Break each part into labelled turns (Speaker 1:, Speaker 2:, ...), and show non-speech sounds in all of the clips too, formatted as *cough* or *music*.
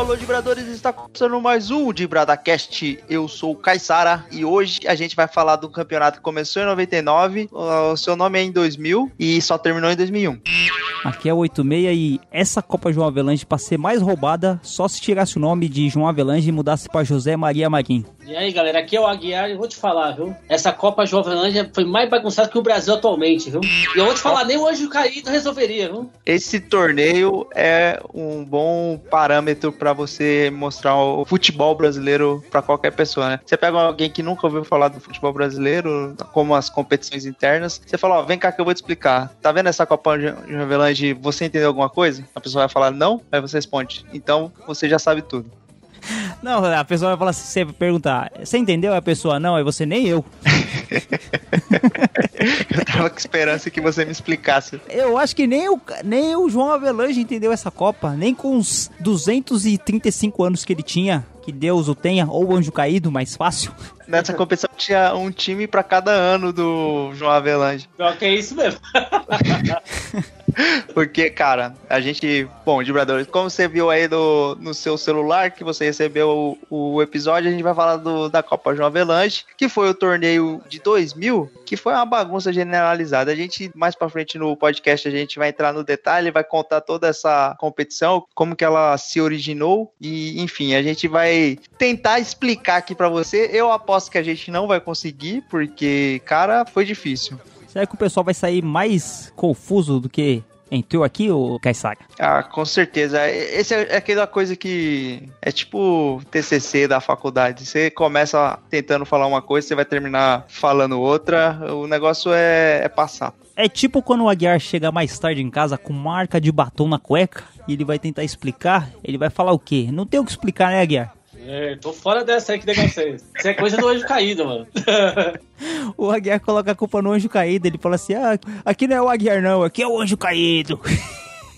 Speaker 1: Alô, Dibradores, está começando mais um DibradaCast. Eu sou o Caissara e hoje a gente vai falar do campeonato que começou em 99, o seu nome é em 2000 e só terminou em 2001.
Speaker 2: Aqui é o 86 e essa Copa João Avelange, para ser mais roubada, só se tirasse o nome de João Avelange e mudasse para José Maria Marim.
Speaker 3: E aí, galera, aqui é o Aguiar e vou te falar, viu? Essa Copa João Avelange foi mais bagunçada que o Brasil atualmente, viu? E eu vou te falar, nem o Anjo Caído resolveria, viu?
Speaker 1: Esse torneio é um bom parâmetro para você mostrar o futebol brasileiro para qualquer pessoa, né? Você pega alguém que nunca ouviu falar do futebol brasileiro, como as competições internas, você fala, ó, vem cá que eu vou te explicar. Tá vendo essa Copa João Avelange? Você entendeu alguma coisa? A pessoa vai falar não, aí você responde, então você já sabe tudo.
Speaker 2: Não, a pessoa vai falar assim, você perguntar, você entendeu? A pessoa, não, é você nem eu. *laughs*
Speaker 1: eu tava com esperança que você me explicasse.
Speaker 2: Eu acho que nem o, nem o João Avelange entendeu essa Copa, nem com os 235 anos que ele tinha, que Deus o tenha, ou o anjo caído, mais fácil.
Speaker 1: Nessa competição tinha um time para cada ano do João Avelange.
Speaker 3: Pior que é isso mesmo. *laughs* *laughs*
Speaker 1: Porque, cara, a gente. Bom, Vibradores, como você viu aí no, no seu celular que você recebeu o, o episódio, a gente vai falar do, da Copa João Avelange, que foi o torneio de 2000, que foi uma bagunça generalizada. A gente, mais pra frente no podcast, a gente vai entrar no detalhe, vai contar toda essa competição, como que ela se originou e, enfim, a gente vai tentar explicar aqui para você. Eu aposto que a gente não vai conseguir, porque, cara, foi difícil.
Speaker 2: Será que o pessoal vai sair mais confuso do que entrou aqui, o Kaisaga?
Speaker 1: Ah, com certeza. Esse é aquela coisa que é tipo TCC da faculdade. Você começa tentando falar uma coisa, você vai terminar falando outra. O negócio é, é passar.
Speaker 2: É tipo quando o Aguiar chega mais tarde em casa com marca de batom na cueca e ele vai tentar explicar, ele vai falar o quê? Não tem o que explicar, né, Aguiar?
Speaker 3: É, tô fora dessa aí, que negócio é esse? Isso é coisa do anjo caído, mano. *laughs*
Speaker 2: o Aguiar coloca a culpa no anjo caído, ele fala assim, ah, aqui não é o Aguiar não, aqui é o anjo caído.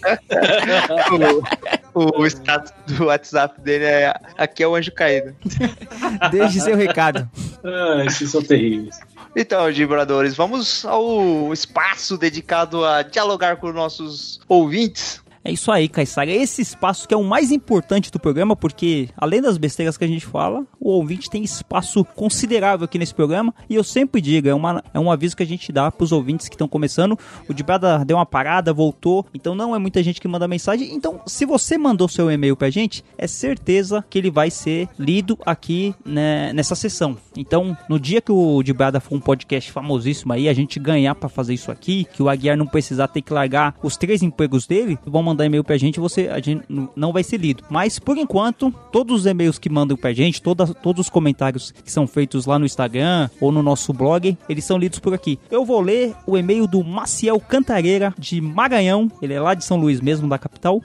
Speaker 2: *laughs*
Speaker 1: o, o status do WhatsApp dele é aqui é o anjo caído. *laughs*
Speaker 2: Deixe seu recado.
Speaker 3: Ah, esses são terríveis.
Speaker 1: Então, vibradores, vamos ao espaço dedicado a dialogar com nossos ouvintes.
Speaker 2: É isso aí, Caissara. Esse espaço que é o mais importante do programa, porque além das besteiras que a gente fala, o ouvinte tem espaço considerável aqui nesse programa. E eu sempre digo, é, uma, é um aviso que a gente dá para os ouvintes que estão começando. O Dibrada deu uma parada, voltou, então não é muita gente que manda mensagem. Então, se você mandou seu e-mail pra gente, é certeza que ele vai ser lido aqui né, nessa sessão. Então, no dia que o Dibrada for um podcast famosíssimo aí, a gente ganhar para fazer isso aqui, que o Aguiar não precisar ter que largar os três empregos dele, vão mandar e-mail pra gente, você a gente não vai ser lido. Mas por enquanto, todos os e-mails que mandam pra gente, toda, todos os comentários que são feitos lá no Instagram ou no nosso blog, eles são lidos por aqui. Eu vou ler o e-mail do Maciel Cantareira de Maranhão, ele é lá de São Luís mesmo, da capital.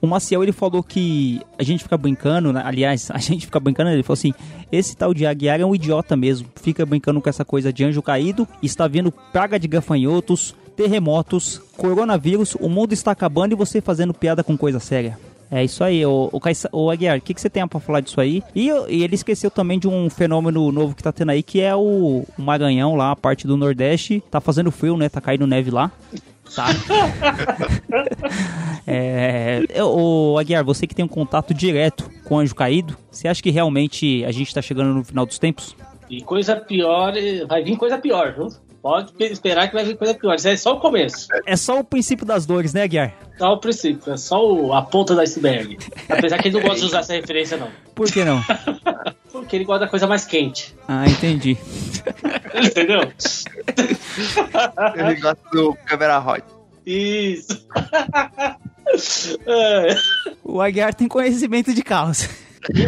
Speaker 2: O Maciel ele falou que a gente fica brincando, né? aliás, *laughs* a gente fica brincando, ele falou assim: esse tal de Aguiar é um idiota mesmo, fica brincando com essa coisa de anjo caído, está vendo praga de gafanhotos, terremotos, coronavírus, o mundo está acabando e você fazendo piada com coisa séria. É isso aí, o, o, o Aguiar, o que, que você tem pra falar disso aí? E, e, ele esqueceu também de um fenômeno novo que tá tendo aí, que é o, o Maranhão lá, a parte do Nordeste. Tá fazendo frio, né? Tá caindo neve lá. Tá. *laughs* é, o Aguiar, você que tem um contato direto com o Anjo Caído, você acha que realmente a gente tá chegando no final dos tempos?
Speaker 3: E coisa pior, vai vir coisa pior, viu? Pode esperar que vai vir coisa pior. Isso é só o começo.
Speaker 2: É só o princípio das dores, né, Guiar?
Speaker 3: Só o princípio, é só o, a ponta do iceberg. *laughs* Apesar que ele não gosta de usar essa referência, não.
Speaker 2: Por que não? *laughs*
Speaker 3: Porque ele gosta da coisa mais quente.
Speaker 2: Ah, entendi. *laughs*
Speaker 3: Entendeu?
Speaker 1: ele gosta do câmera hot.
Speaker 3: Isso.
Speaker 2: o Aguiar tem conhecimento de carros.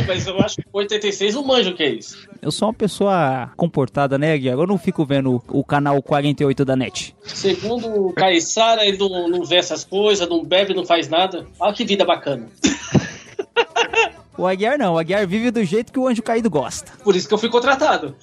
Speaker 3: Mas eu acho que 86 não manja o que é isso.
Speaker 2: Eu sou uma pessoa comportada, né, Guilherme? Eu não fico vendo o canal 48 da NET.
Speaker 3: Segundo o Caissara, ele não, não vê essas coisas, não bebe, não faz nada. Olha que vida bacana. *laughs*
Speaker 2: O Aguiar não, o Aguiar vive do jeito que o anjo caído gosta.
Speaker 3: Por isso que eu fui contratado.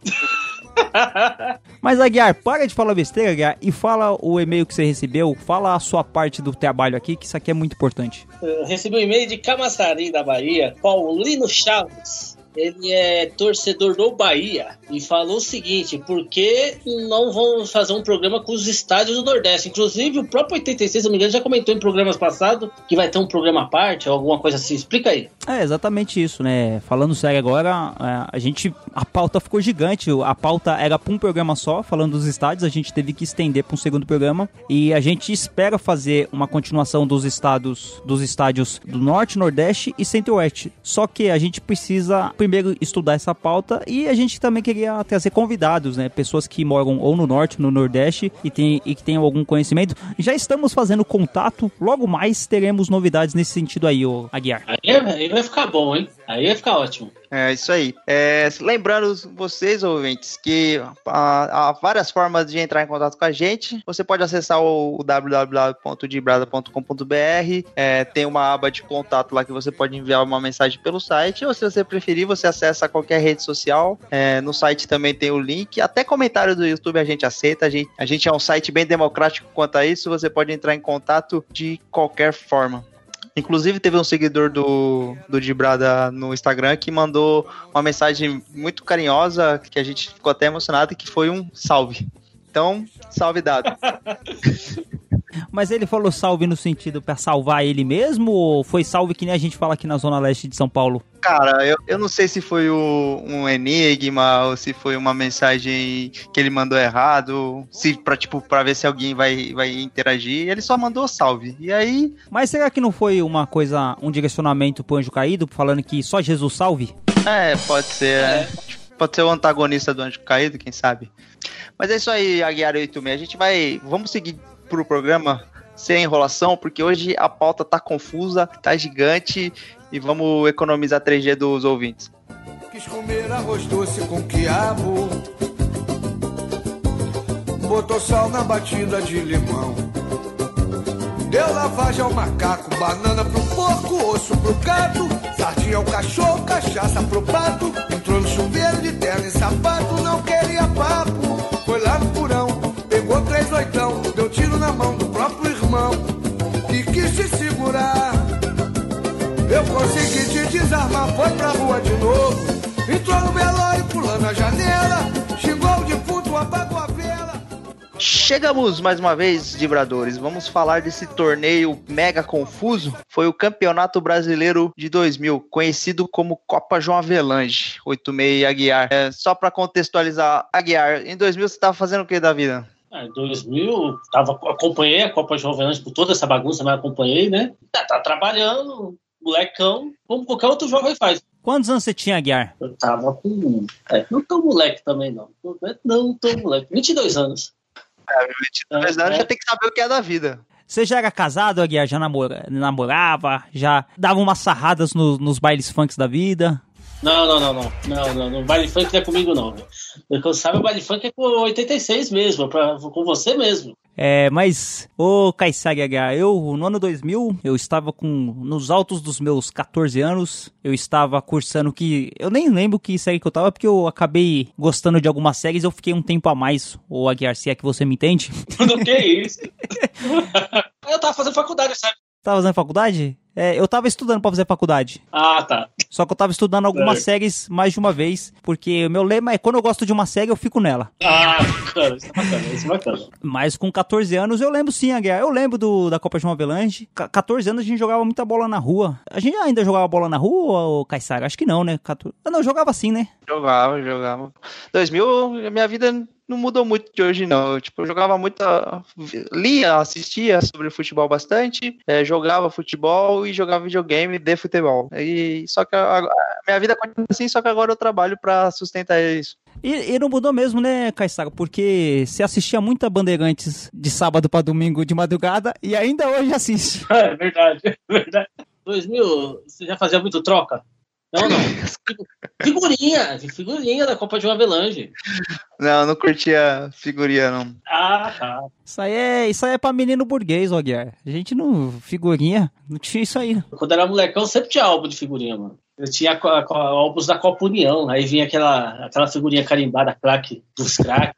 Speaker 3: *laughs*
Speaker 2: Mas Aguiar, para de falar besteira, Aguiar, e fala o e-mail que você recebeu, fala a sua parte do trabalho aqui, que isso aqui é muito importante.
Speaker 3: Eu recebi um e-mail de Camaçari, da Bahia, Paulino Chaves. Ele é torcedor do Bahia e falou o seguinte: por que não vamos fazer um programa com os estádios do Nordeste? Inclusive, o próprio 86, se não me engano, já comentou em programas passados que vai ter um programa à parte alguma coisa assim. Explica aí.
Speaker 2: É exatamente isso, né? Falando sério agora, é, a gente. A pauta ficou gigante. A pauta era para um programa só, falando dos estádios. A gente teve que estender para um segundo programa. E a gente espera fazer uma continuação dos estados dos estádios do Norte, Nordeste e Centro-Oeste. Só que a gente precisa primeiro estudar essa pauta e a gente também queria trazer convidados, né? Pessoas que moram ou no Norte, no Nordeste e, tem, e que tenham algum conhecimento. Já estamos fazendo contato. Logo mais teremos novidades nesse sentido aí, ô Aguiar.
Speaker 3: Aí, vai ficar bom, hein? Aí vai ficar ótimo.
Speaker 1: É isso aí. É, lembrando vocês, ouvintes, que há, há, várias formas de entrar em contato com a gente. Você pode acessar o, o www.dibrada.com.br. É, tem uma aba de contato lá que você pode enviar uma mensagem pelo site. Ou se você preferir, você acessa qualquer rede social. É, no site também tem o link. Até comentário do YouTube a gente aceita. A gente, a gente é um site bem democrático quanto a isso. Você pode entrar em contato de qualquer forma. Inclusive, teve um seguidor do, do Dibrada no Instagram que mandou uma mensagem muito carinhosa, que a gente ficou até emocionado, que foi um salve. Então, salve dado. *laughs*
Speaker 2: Mas ele falou salve no sentido para salvar ele mesmo ou foi salve que nem a gente fala aqui na Zona Leste de São Paulo?
Speaker 1: Cara, eu, eu não sei se foi o, um enigma ou se foi uma mensagem que ele mandou errado, se pra, tipo, pra ver se alguém vai, vai interagir. Ele só mandou salve. E aí.
Speaker 2: Mas será que não foi uma coisa, um direcionamento pro anjo caído, falando que só Jesus salve?
Speaker 1: É, pode ser. É. Pode ser o antagonista do anjo caído, quem sabe. Mas é isso aí, Aguiar 86. A gente vai. Vamos seguir pro programa sem enrolação, porque hoje a pauta tá confusa, tá gigante e vamos economizar 3G dos ouvintes. Quis comer arroz doce com quiabo, botou sal na batida de limão. Deu lavagem ao macaco, banana pro porco, osso pro gato, sardinha ao cachorro, cachaça pro pato. Entrou no chuveiro de terno e sapato, não queria papo. Foi lá no porão, pegou três oitão, tiro na mão do próprio irmão e quis te segurar. Eu consegui te desarmar, foi pra rua de novo. Entrou no velório, pulando a janela, xingou o defunto, apagou a vela. Chegamos mais uma vez, Vibradores. Vamos falar desse torneio mega confuso. Foi o Campeonato Brasileiro de 2000, conhecido como Copa João Avelange, 86 Aguiar. É, só para contextualizar, Aguiar, em 2000 você estava fazendo o que da vida?
Speaker 3: Em 2000, tava, acompanhei a Copa João Avelange por toda essa bagunça, mas acompanhei, né? Tá, tá trabalhando, molecão, como qualquer outro jovem faz.
Speaker 2: Quantos anos você tinha, Aguiar?
Speaker 3: Eu tava com. É, não tô moleque também, não. Não tô moleque. 22 anos.
Speaker 1: É, 22 anos é. já tem que saber o que é da vida.
Speaker 2: Você já era casado, Aguiar? Já namora, namorava? Já dava umas sarradas no, nos bailes funks da vida?
Speaker 3: Não, não, não, não. Não, não, não. Baile funk não é comigo, não. Eu sabe, o baile funk é com 86 mesmo, pra, com você mesmo.
Speaker 2: É, mas, ô Kaysag H, eu, no ano 2000, eu estava com, nos altos dos meus 14 anos, eu estava cursando que, eu nem lembro que série que eu tava, porque eu acabei gostando de algumas séries, eu fiquei um tempo a mais, ô Aguiar, se é que você me entende. *laughs*
Speaker 3: Do que isso? *laughs* eu tava fazendo faculdade, sabe?
Speaker 2: Tava fazendo faculdade? É, eu tava estudando para fazer faculdade.
Speaker 3: Ah, tá.
Speaker 2: Só que eu tava estudando algumas é. séries mais de uma vez, porque o meu lema é quando eu gosto de uma série, eu fico nela.
Speaker 3: Ah, bacana, isso é bacana, isso é bacana.
Speaker 2: Mas com 14 anos eu lembro sim, Aguiar. Eu lembro do, da Copa de Avelange. 14 anos a gente jogava muita bola na rua. A gente ainda jogava bola na rua, ou Caissara? Acho que não, né? 14... Não, jogava sim, né?
Speaker 1: Jogava, jogava. 2000, minha vida não mudou muito de hoje, não. Eu, tipo, eu jogava muito. Lia, assistia sobre futebol bastante, é, jogava futebol e jogava videogame de futebol. E, só que a, a minha vida continua assim, só que agora eu trabalho para sustentar isso.
Speaker 2: E, e, não mudou mesmo, né, Caissara? Porque você assistia muita Bandeirantes de sábado para domingo de madrugada e ainda hoje assiste. *laughs*
Speaker 3: É verdade, é verdade. 2000, você já fazia muito troca? Não, não. *laughs* Figurinha, figurinha da Copa de Avelange.
Speaker 1: Não, não curtia figurinha, não.
Speaker 3: Ah, tá.
Speaker 2: Isso aí é, isso aí é pra menino burguês, Guiar. A gente não. Figurinha, não tinha isso aí.
Speaker 3: Quando era molecão, sempre tinha álbum de figurinha, mano. Eu tinha álbuns da Copa União, aí vinha aquela, aquela figurinha carimbada, craque, dos craques.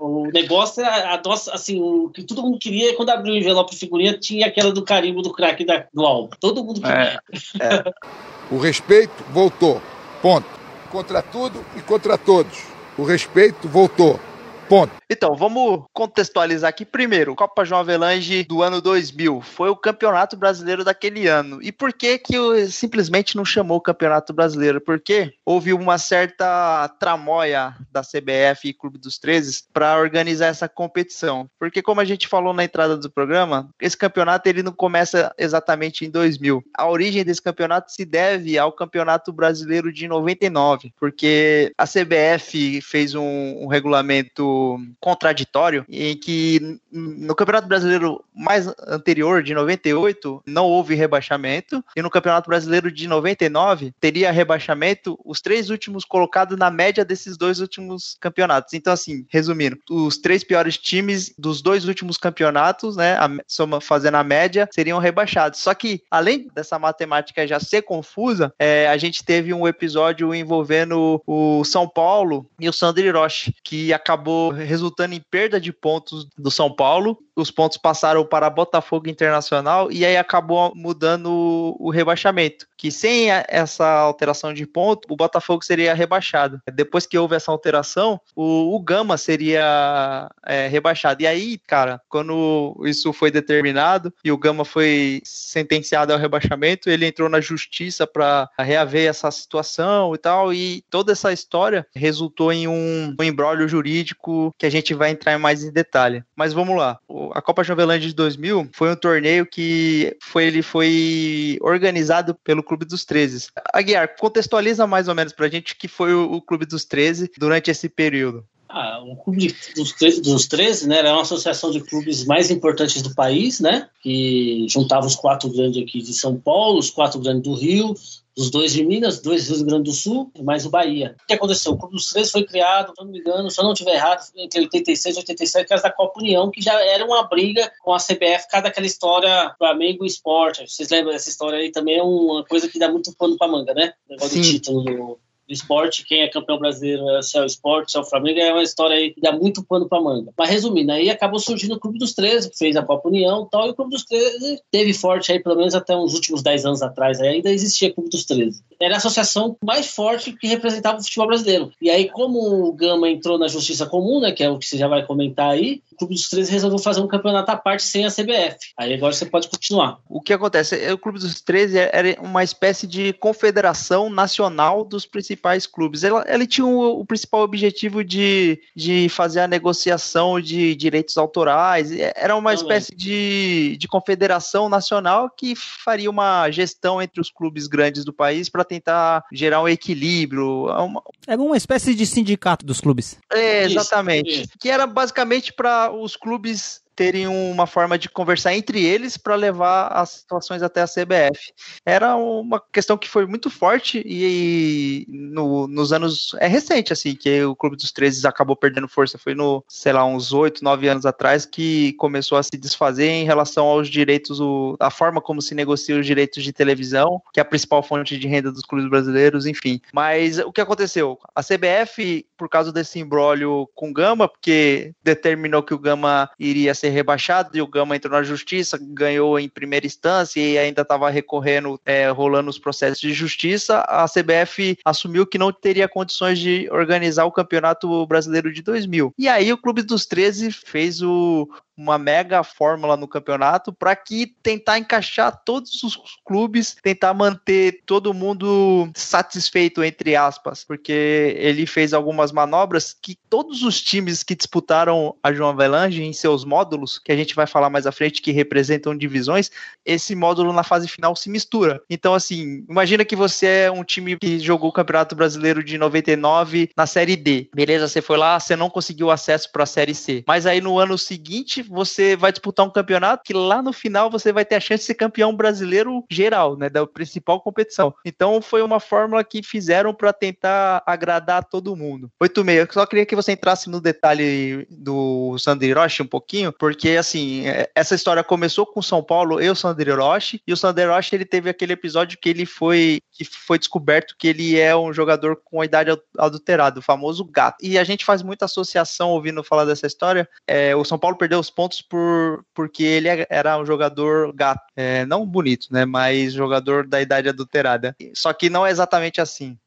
Speaker 3: o negócio era, assim, o que todo mundo queria, quando abriu o envelope de figurinha, tinha aquela do carimbo do craque do álbum. Todo mundo queria.
Speaker 4: É, é. *laughs* o respeito voltou. Ponto. contra tudo e contra todos. O respeito voltou. Ponto.
Speaker 1: Então, vamos contextualizar aqui primeiro. Copa João Avelange do ano 2000 foi o campeonato brasileiro daquele ano. E por que que simplesmente não chamou o campeonato brasileiro? Porque houve uma certa tramóia da CBF e Clube dos 13 para organizar essa competição. Porque como a gente falou na entrada do programa, esse campeonato ele não começa exatamente em 2000. A origem desse campeonato se deve ao Campeonato Brasileiro de 99, porque a CBF fez um, um regulamento contraditório em que no Campeonato Brasileiro mais anterior, de 98, não houve rebaixamento, e no Campeonato Brasileiro de 99 teria rebaixamento os três últimos colocados na média desses dois últimos campeonatos. Então, assim, resumindo, os três piores times dos dois últimos campeonatos, né, a, soma, fazendo a média, seriam rebaixados. Só que, além dessa matemática já ser confusa, é, a gente teve um episódio envolvendo o São Paulo e o Sandro Hiroshi, que acabou resultando em perda de pontos do São Paulo. Os pontos passaram para Botafogo Internacional e aí acabou mudando o rebaixamento. Que sem essa alteração de ponto, o Botafogo seria rebaixado. Depois que houve essa alteração, o, o Gama seria é, rebaixado. E aí, cara, quando isso foi determinado e o Gama foi sentenciado ao rebaixamento, ele entrou na justiça para reaver essa situação e tal. E toda essa história resultou em um, um embrólio jurídico que a gente vai entrar mais em detalhe. Mas vamos lá. A Copa Jovelândia de 2000 foi um torneio que foi, ele foi organizado pelo Clube dos 13. Aguiar, contextualiza mais ou menos pra gente o que foi o, Clube dos 13 durante esse período.
Speaker 3: Ah, o Clube dos, dos 13 né, era uma associação de clubes mais importantes do país, né? Que juntava os quatro grandes aqui de São Paulo, os quatro grandes do Rio, os dois de Minas, dois do Rio Grande do Sul, mais o Bahia. O que aconteceu? O Clube dos Três foi criado, se não me engano, se eu não estiver errado, entre 86 e 87, por da Copa União, que já era uma briga com a CBF, cada aquela história Flamengo e Esporte. Vocês lembram dessa história aí? Também é uma coisa que dá muito pano pra manga, né? O negócio Sim. do título do, do esporte, quem é campeão brasileiro é o esporte, se é o Flamengo, é uma história aí que dá muito pano pra manga. Mas resumindo, aí acabou surgindo o Clube dos 13, que fez a Copa União e tal, e o Clube dos 13 teve forte aí, pelo menos até uns últimos 10 anos atrás, aí ainda existia o Clube dos 13. Era a associação mais forte que representava o futebol brasileiro. E aí, como o Gama entrou na Justiça Comum, né, que é o que você já vai comentar aí, o Clube dos 13 resolveu fazer um campeonato à parte sem a CBF. Aí agora você pode continuar.
Speaker 1: O que acontece? O Clube dos 13 era uma espécie de confederação nacional dos principais clubes. Ela, ela tinha o, o, principal objetivo de, de fazer a negociação de direitos autorais. Era uma espécie de, de confederação nacional que faria uma gestão entre os clubes grandes do país para tentar gerar um equilíbrio.
Speaker 2: Uma... Era uma espécie de sindicato dos clubes.
Speaker 1: É, exatamente. Isso, isso. Que era basicamente para os clubes terem uma forma de conversar entre eles para levar as situações até a CBF. Era uma questão que foi muito forte e, no, nos anos. É recente, assim, que o Clube dos 13 acabou perdendo força. Foi no, sei lá, uns 8, 9 anos atrás que começou a se desfazer em relação aos direitos, o, a forma como se negocia os direitos de televisão, que é a principal fonte de renda dos clubes brasileiros, enfim. Mas o que aconteceu? A CBF, por causa desse embrólio com o Gama, porque determinou que o Gama iria ser rebaixado e o Gama entrou na justiça, ganhou em primeira instância e ainda estava recorrendo, é, rolando os processos de justiça. A CBF assumiu que não teria condições de organizar o Campeonato Brasileiro de 2000. E aí o Clube dos 13 fez o, uma mega fórmula no campeonato para que tentar encaixar todos os clubes, tentar manter todo mundo satisfeito entre aspas, porque ele fez algumas manobras que todos os times que disputaram a João Avelange em seus módulos, que a gente vai falar mais à frente que representam divisões, esse módulo na fase final se mistura. Então assim, imagina que você é um time que jogou o Campeonato Brasileiro de 99 na Série D. Beleza, você foi lá, você não conseguiu acesso para a Série C. Mas aí no ano seguinte você vai disputar um campeonato que lá no final você vai ter a chance de ser campeão brasileiro geral, né, da principal competição. Então foi uma fórmula que fizeram para tentar agradar todo mundo. 8-6, eu só queria que você entrasse no detalhe do Sandro Hiroshi um pouquinho, porque assim, é, essa história começou com São Paulo e o Sandro Hiroshi, e o Sandro Hiroshi ele teve aquele episódio que ele foi que foi descoberto que ele é um jogador com a idade adulterada, o famoso gato. E a gente faz muita associação ouvindo falar dessa história. É, o São Paulo perdeu os pontos por, porque ele é, era um jogador gato. É, não bonito, né? Mas jogador da idade adulterada. Só que não é exatamente assim.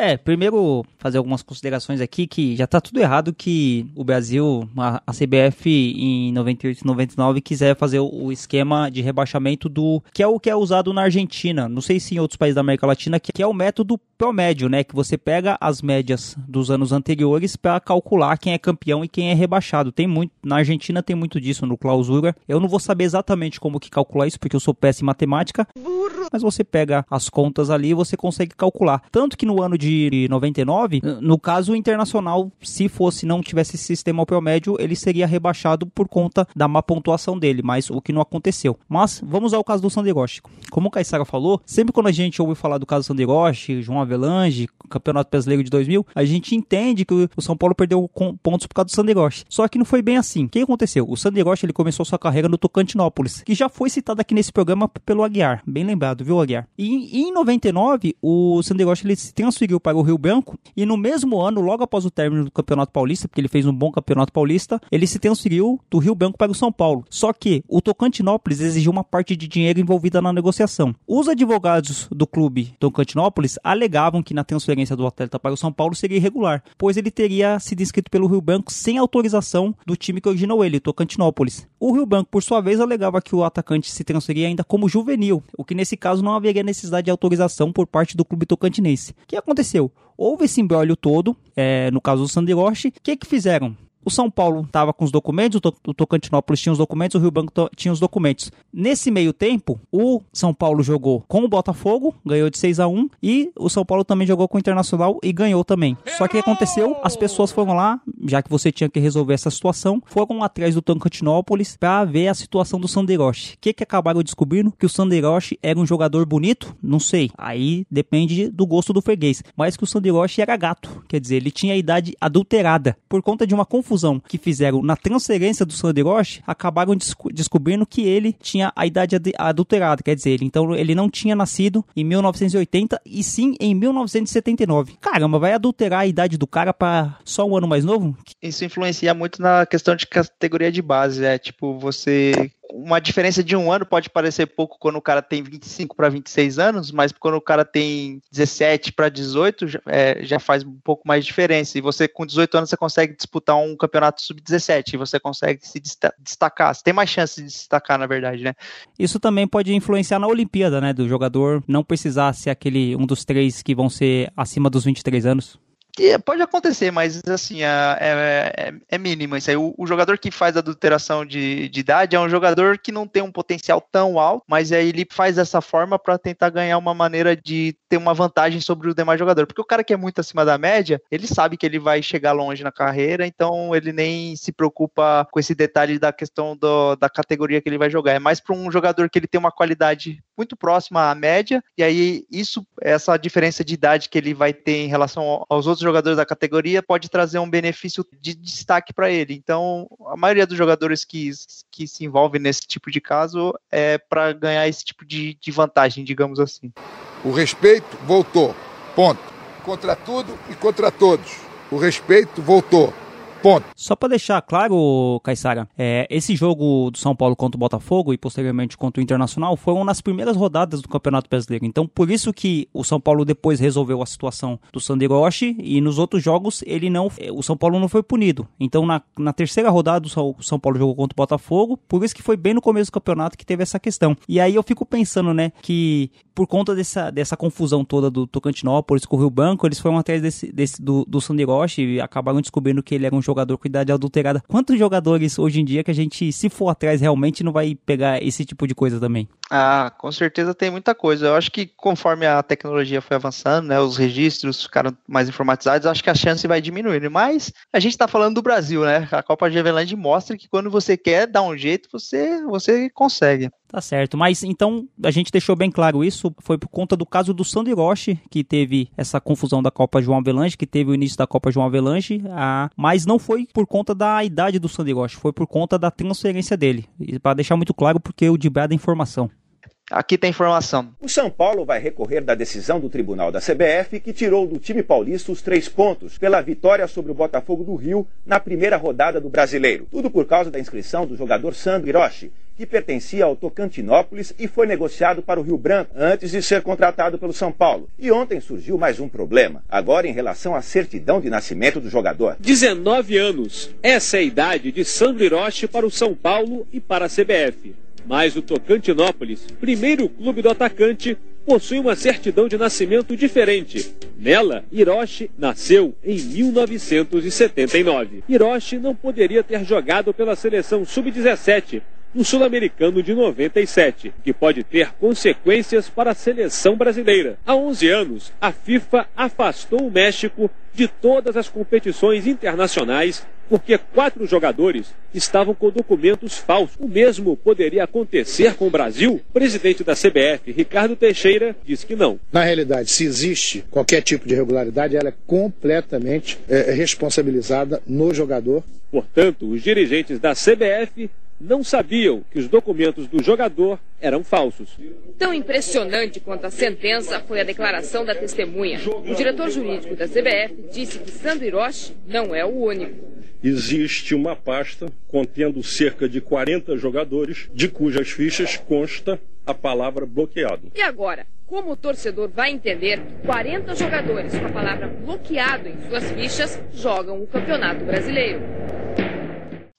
Speaker 2: É, primeiro fazer algumas considerações aqui que já tá tudo errado que o Brasil, a, a CBF em 98 e 99 quiser fazer o esquema de rebaixamento do que é o que é usado na Argentina, não sei se em outros países da América Latina, que, que é o método promédio, né, que você pega as médias dos anos anteriores para calcular quem é campeão e quem é rebaixado. Tem muito na Argentina tem muito disso no clausura. Eu não vou saber exatamente como que calcular isso porque eu sou péssimo em matemática. Burro. Mas você pega as contas ali e você consegue calcular. Tanto que no ano de de 99, no caso Internacional, se fosse não tivesse esse sistema ao médio, ele seria rebaixado por conta da má pontuação dele, mas o que não aconteceu. Mas vamos ao caso do Sanderoche. Como o Caissara falou, sempre quando a gente ouve falar do caso do Sanderoche, João Avelange, Campeonato Brasileiro de 2000, a gente entende que o São Paulo perdeu pontos por causa do Sanderoche. Só que não foi bem assim. O que aconteceu? O Sanderoche ele começou sua carreira no Tocantinópolis, que já foi citado aqui nesse programa pelo Aguiar. Bem lembrado, viu, Aguiar? E em 99, o Sanderoche ele se transferiu para o Rio Branco e no mesmo ano, logo após o término do Campeonato Paulista, porque ele fez um bom Campeonato Paulista, ele se transferiu do Rio Branco para o São Paulo. Só que o Tocantinópolis exigiu uma parte de dinheiro envolvida na negociação. Os advogados do clube Tocantinópolis alegavam que na transferência do atleta para o São Paulo seria irregular, pois ele teria sido inscrito pelo Rio Branco sem autorização do time que originou ele, Tocantinópolis. O Rio Branco, por sua vez, alegava que o atacante se transferia ainda como juvenil, o que nesse caso não haveria necessidade de autorização por parte do clube tocantinense. O que aconteceu? Houve esse embrólio todo, é, no caso do Sandiroche. O que que fizeram? O São Paulo estava com os documentos, o Tocantinópolis tinha os documentos, o Rio Branco tinha os documentos. Nesse meio tempo, o São Paulo jogou com o Botafogo, ganhou de 6 a 1 e o São Paulo também jogou com o Internacional e ganhou também. Só que o que aconteceu? As pessoas foram lá, já que você tinha que resolver essa situação, foram atrás do Tocantinópolis para ver a situação do Sanderoche. O que que acabaram descobrindo? Que o Sanderoche era um jogador bonito? Não sei. Aí depende do gosto do freguês. Mas que o Sanderoche era gato. Quer dizer, ele tinha a idade adulterada por conta de uma confusão confusão que fizeram na transferência do Sanderoche, acabaram desco descobrindo que ele tinha a idade ad adulterada, quer dizer, ele, então ele não tinha nascido em 1980 e sim em 1979. Caramba, vai adulterar a idade do cara para só um ano mais novo?
Speaker 1: Isso influencia muito na questão de categoria de base, é tipo você uma diferença de um ano pode parecer pouco quando o cara tem 25 para 26 anos, mas quando o cara tem 17 para 18, já, é, já faz um pouco mais de diferença. E você, com 18 anos, você consegue disputar um campeonato sub-17 e você consegue se destacar. Você tem mais chance de se destacar, na verdade, né?
Speaker 2: Isso também pode influenciar na Olimpíada, né? Do jogador não precisar ser aquele um dos três que vão ser acima dos 23 anos.
Speaker 1: Pode acontecer, mas assim, é, é, é mínimo isso aí. O, o, jogador que faz adulteração de, de idade é um jogador que não tem um potencial tão alto, mas aí ele faz dessa forma para tentar ganhar uma maneira de ter uma vantagem sobre o demais jogador. Porque o cara que é muito acima da média, ele sabe que ele vai chegar longe na carreira, então ele nem se preocupa com esse detalhe da questão do, da categoria que ele vai jogar. É mais para um jogador que ele tem uma qualidade muito próxima à média, e aí isso, essa diferença de idade que ele vai ter em relação aos outros jogadores da categoria pode trazer um benefício de destaque para ele. Então, a maioria dos jogadores que, que se envolvem nesse tipo de caso é para ganhar esse tipo de, de vantagem, digamos assim.
Speaker 4: O respeito voltou. Ponto. Contra tudo e contra todos. O respeito voltou. Ponto.
Speaker 2: Só para deixar claro, Caissara, é, esse jogo do São Paulo contra o Botafogo e posteriormente contra o Internacional foram nas primeiras rodadas do Campeonato Brasileiro. Então, por isso que o São Paulo depois resolveu a situação do Sanderoche e nos outros jogos ele não, é, o São Paulo não foi punido. Então, na, na terceira rodada o São Paulo jogou contra o Botafogo, por isso que foi bem no começo do campeonato que teve essa questão. E aí eu fico pensando, né, que por conta dessa, dessa confusão toda do Tocantinópolis com o Rio Branco, eles foram atrás desse, desse do, do Sanderoche e acabaram descobrindo que ele era um jogador com idade adulterada. Quantos jogadores hoje em dia que a gente, se for atrás, realmente não vai pegar esse tipo de coisa também?
Speaker 1: Ah, com certeza tem muita coisa. Eu acho que conforme a tecnologia foi avançando, né, os registros ficaram mais informatizados, acho que a chance vai diminuindo. Mas a gente está falando do Brasil, né? A Copa de Avelange mostra que quando você quer dar um jeito, você, você consegue.
Speaker 2: Tá certo, mas então a gente deixou bem claro isso, foi por conta do caso do Sandro Hiroshi, que teve essa confusão da Copa João Avelange, que teve o início da Copa João Avelange, a... mas não foi por conta da idade do Sandro Hiroshi, foi por conta da transferência dele. Para deixar muito claro, porque o de da informação.
Speaker 1: Aqui tem informação.
Speaker 5: O São Paulo vai recorrer da decisão do Tribunal da CBF que tirou do time paulista os três pontos pela vitória sobre o Botafogo do Rio na primeira rodada do Brasileiro. Tudo por causa da inscrição do jogador Sandro Hiroshi, que pertencia ao Tocantinópolis e foi negociado para o Rio Branco antes de ser contratado pelo São Paulo. E ontem surgiu mais um problema, agora em relação à certidão de nascimento do jogador.
Speaker 6: 19 anos. Essa é a idade de Sandro Hiroshi para o São Paulo e para a CBF. Mas o Tocantinópolis, primeiro clube do atacante, possui uma certidão de nascimento diferente. Nela, Hiroshi nasceu em 1979. Hiroshi não poderia ter jogado pela seleção sub-17 no Sul-Americano de 97, que pode ter consequências para a seleção brasileira. Há 11 anos, a FIFA afastou o México de todas as competições internacionais porque quatro jogadores estavam com documentos falsos. O mesmo poderia acontecer com o Brasil? O presidente da CBF, Ricardo Teixeira, disse que não.
Speaker 7: Na realidade, se existe qualquer tipo de irregularidade, ela é completamente é, responsabilizada no jogador.
Speaker 6: Portanto, os dirigentes da CBF não sabiam que os documentos do jogador eram falsos.
Speaker 8: Tão impressionante quanto a sentença foi a declaração da testemunha. O diretor jurídico da CBF disse que Sandro Hiroshi não é o único.
Speaker 9: Existe uma pasta contendo cerca de 40 jogadores, de cujas fichas consta a palavra bloqueado.
Speaker 8: E agora? Como o torcedor vai entender que 40 jogadores com a palavra bloqueado em suas fichas jogam o Campeonato Brasileiro?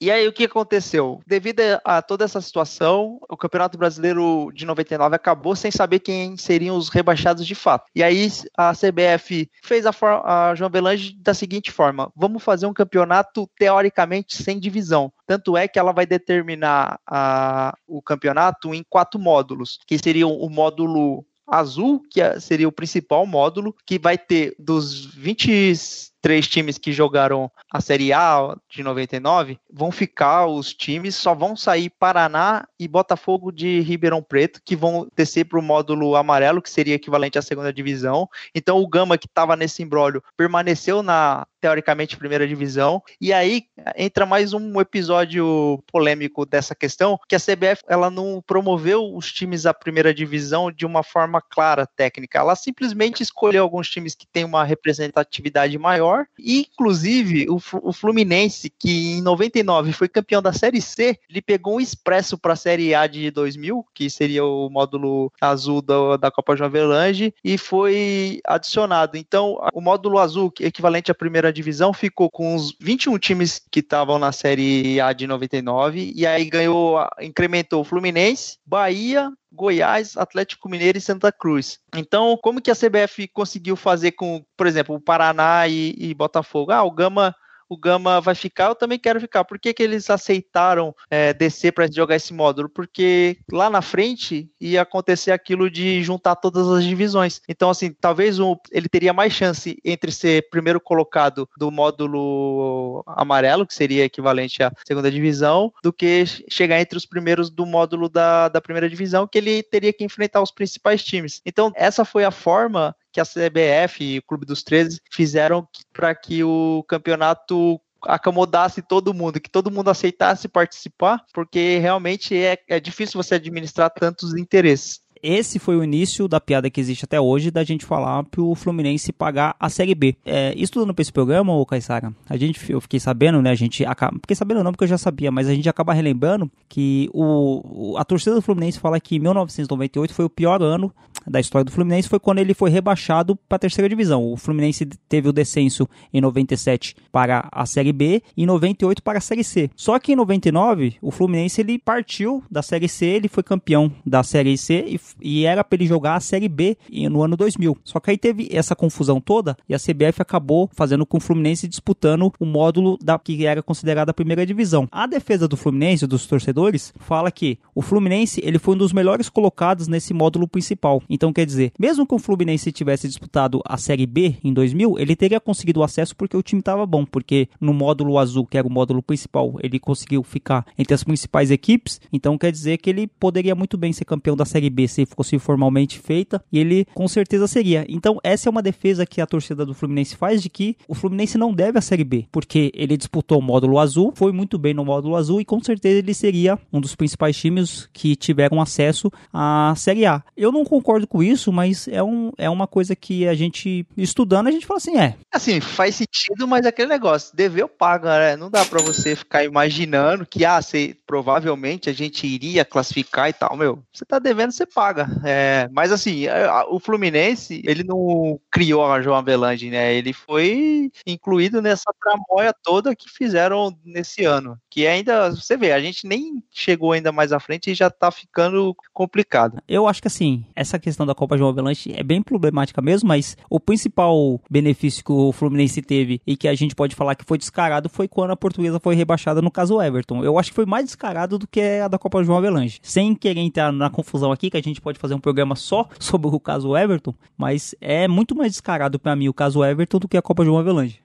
Speaker 1: E aí o que aconteceu? Devido a toda essa situação, o Campeonato Brasileiro de 99 acabou sem saber quem seriam os rebaixados de fato. E aí a CBF fez a, a João Belange da seguinte forma: vamos fazer um campeonato teoricamente sem divisão. Tanto é que ela vai determinar a, o campeonato em quatro módulos, que seriam o módulo azul, que é, seria o principal módulo, que vai ter dos 20 três times que jogaram a Série A de 99, vão ficar os times, só vão sair Paraná e Botafogo de Ribeirão Preto, que vão descer para o módulo amarelo, que seria equivalente à segunda divisão. Então o Gama, que estava nesse embrólio, permaneceu na, teoricamente, primeira divisão. E aí entra mais um episódio polêmico dessa questão, que a CBF ela não promoveu os times da primeira divisão de uma forma clara técnica. Ela simplesmente escolheu alguns times que têm uma representatividade maior maior. Inclusive, o, o Fluminense, que em 99 foi campeão da Série C, ele pegou um expresso para a Série A de 2000, que seria o módulo azul da, da Copa João Avelange, e foi adicionado. Então, o módulo azul, equivalente à primeira divisão, ficou com os 21 times que estavam na Série A de 99, e aí ganhou, incrementou o Fluminense, Bahia, Goiás, Atlético Mineiro e Santa Cruz. Então, como que a CBF conseguiu fazer com, por exemplo, o Paraná e, e Botafogo? Ah, o Gama o Gama vai ficar, eu também quero ficar. Por que, que eles aceitaram é, descer para jogar esse módulo? Porque lá na frente ia acontecer aquilo de juntar todas as divisões. Então, assim, talvez um, ele teria mais chance entre ser primeiro colocado do módulo amarelo, que seria equivalente à segunda divisão, do que chegar entre os primeiros do módulo da, da primeira divisão, que ele teria que enfrentar os principais times. Então, essa foi a forma que a CBF e o Clube dos 13 fizeram para que o campeonato acomodasse todo mundo, que todo mundo aceitasse participar, porque realmente é, é difícil você administrar tantos interesses
Speaker 2: esse foi o início da piada que existe até hoje da gente falar pro Fluminense pagar a Série B. É, estudando pra esse programa, ô Caissara, a gente, eu fiquei sabendo, né, a gente acaba, fiquei sabendo não porque eu já sabia, mas a gente acaba relembrando que o, a torcida do Fluminense fala que 1998 foi o pior ano da história do Fluminense, foi quando ele foi rebaixado para a terceira divisão. O Fluminense teve o descenso em 97 para a Série B e em 98 para a Série C. Só que em 99, o Fluminense ele partiu da Série C, ele foi campeão da Série C e e era para ele jogar a Série B no ano 2000. Só que aí teve essa confusão toda e a CBF acabou fazendo com o Fluminense disputando o módulo da que era considerada a primeira divisão. A defesa do Fluminense, dos torcedores, fala que o Fluminense ele foi um dos melhores colocados nesse módulo principal. Então quer dizer, mesmo que o Fluminense tivesse disputado a Série B em 2000, ele teria conseguido o acesso porque o time estava bom, porque no módulo azul, que era o módulo principal, ele conseguiu ficar entre as principais equipes. Então quer dizer que ele poderia muito bem ser campeão da Série B se fosse formalmente feita, e ele com certeza seria. Então, essa é uma defesa que a torcida do Fluminense faz de que o Fluminense não deve a Série B, porque ele disputou o módulo azul, foi muito bem no módulo azul e com certeza ele seria um dos principais times que tiveram acesso à Série A. Eu não concordo com isso, mas é, um, é uma coisa que a gente, estudando, a gente fala assim, é.
Speaker 1: Assim, faz sentido, mas é aquele negócio, dever eu pago, né? Não dá para você ficar imaginando que, ah, você, provavelmente a gente iria classificar e tal, meu. Você tá devendo, você paga. É, mas assim, é, o Fluminense, ele não criou a João Avelange, né? Ele foi incluído nessa tramóia toda que fizeram nesse ano. Que ainda, você vê, a gente nem chegou ainda mais à frente e já tá ficando complicado.
Speaker 2: Eu acho que assim, essa questão da Copa João Avelanche é bem problemática mesmo, mas o principal benefício que o Fluminense teve e que a gente pode falar que foi descarado foi quando a portuguesa foi rebaixada no caso Everton. Eu acho que foi mais descarado do que a da Copa João Avelanche. Sem querer entrar na confusão aqui, que a gente pode fazer um programa só *laughs* sobre o caso Everton, mas é muito mais descarado para mim o caso Everton do que a Copa João Avelanche.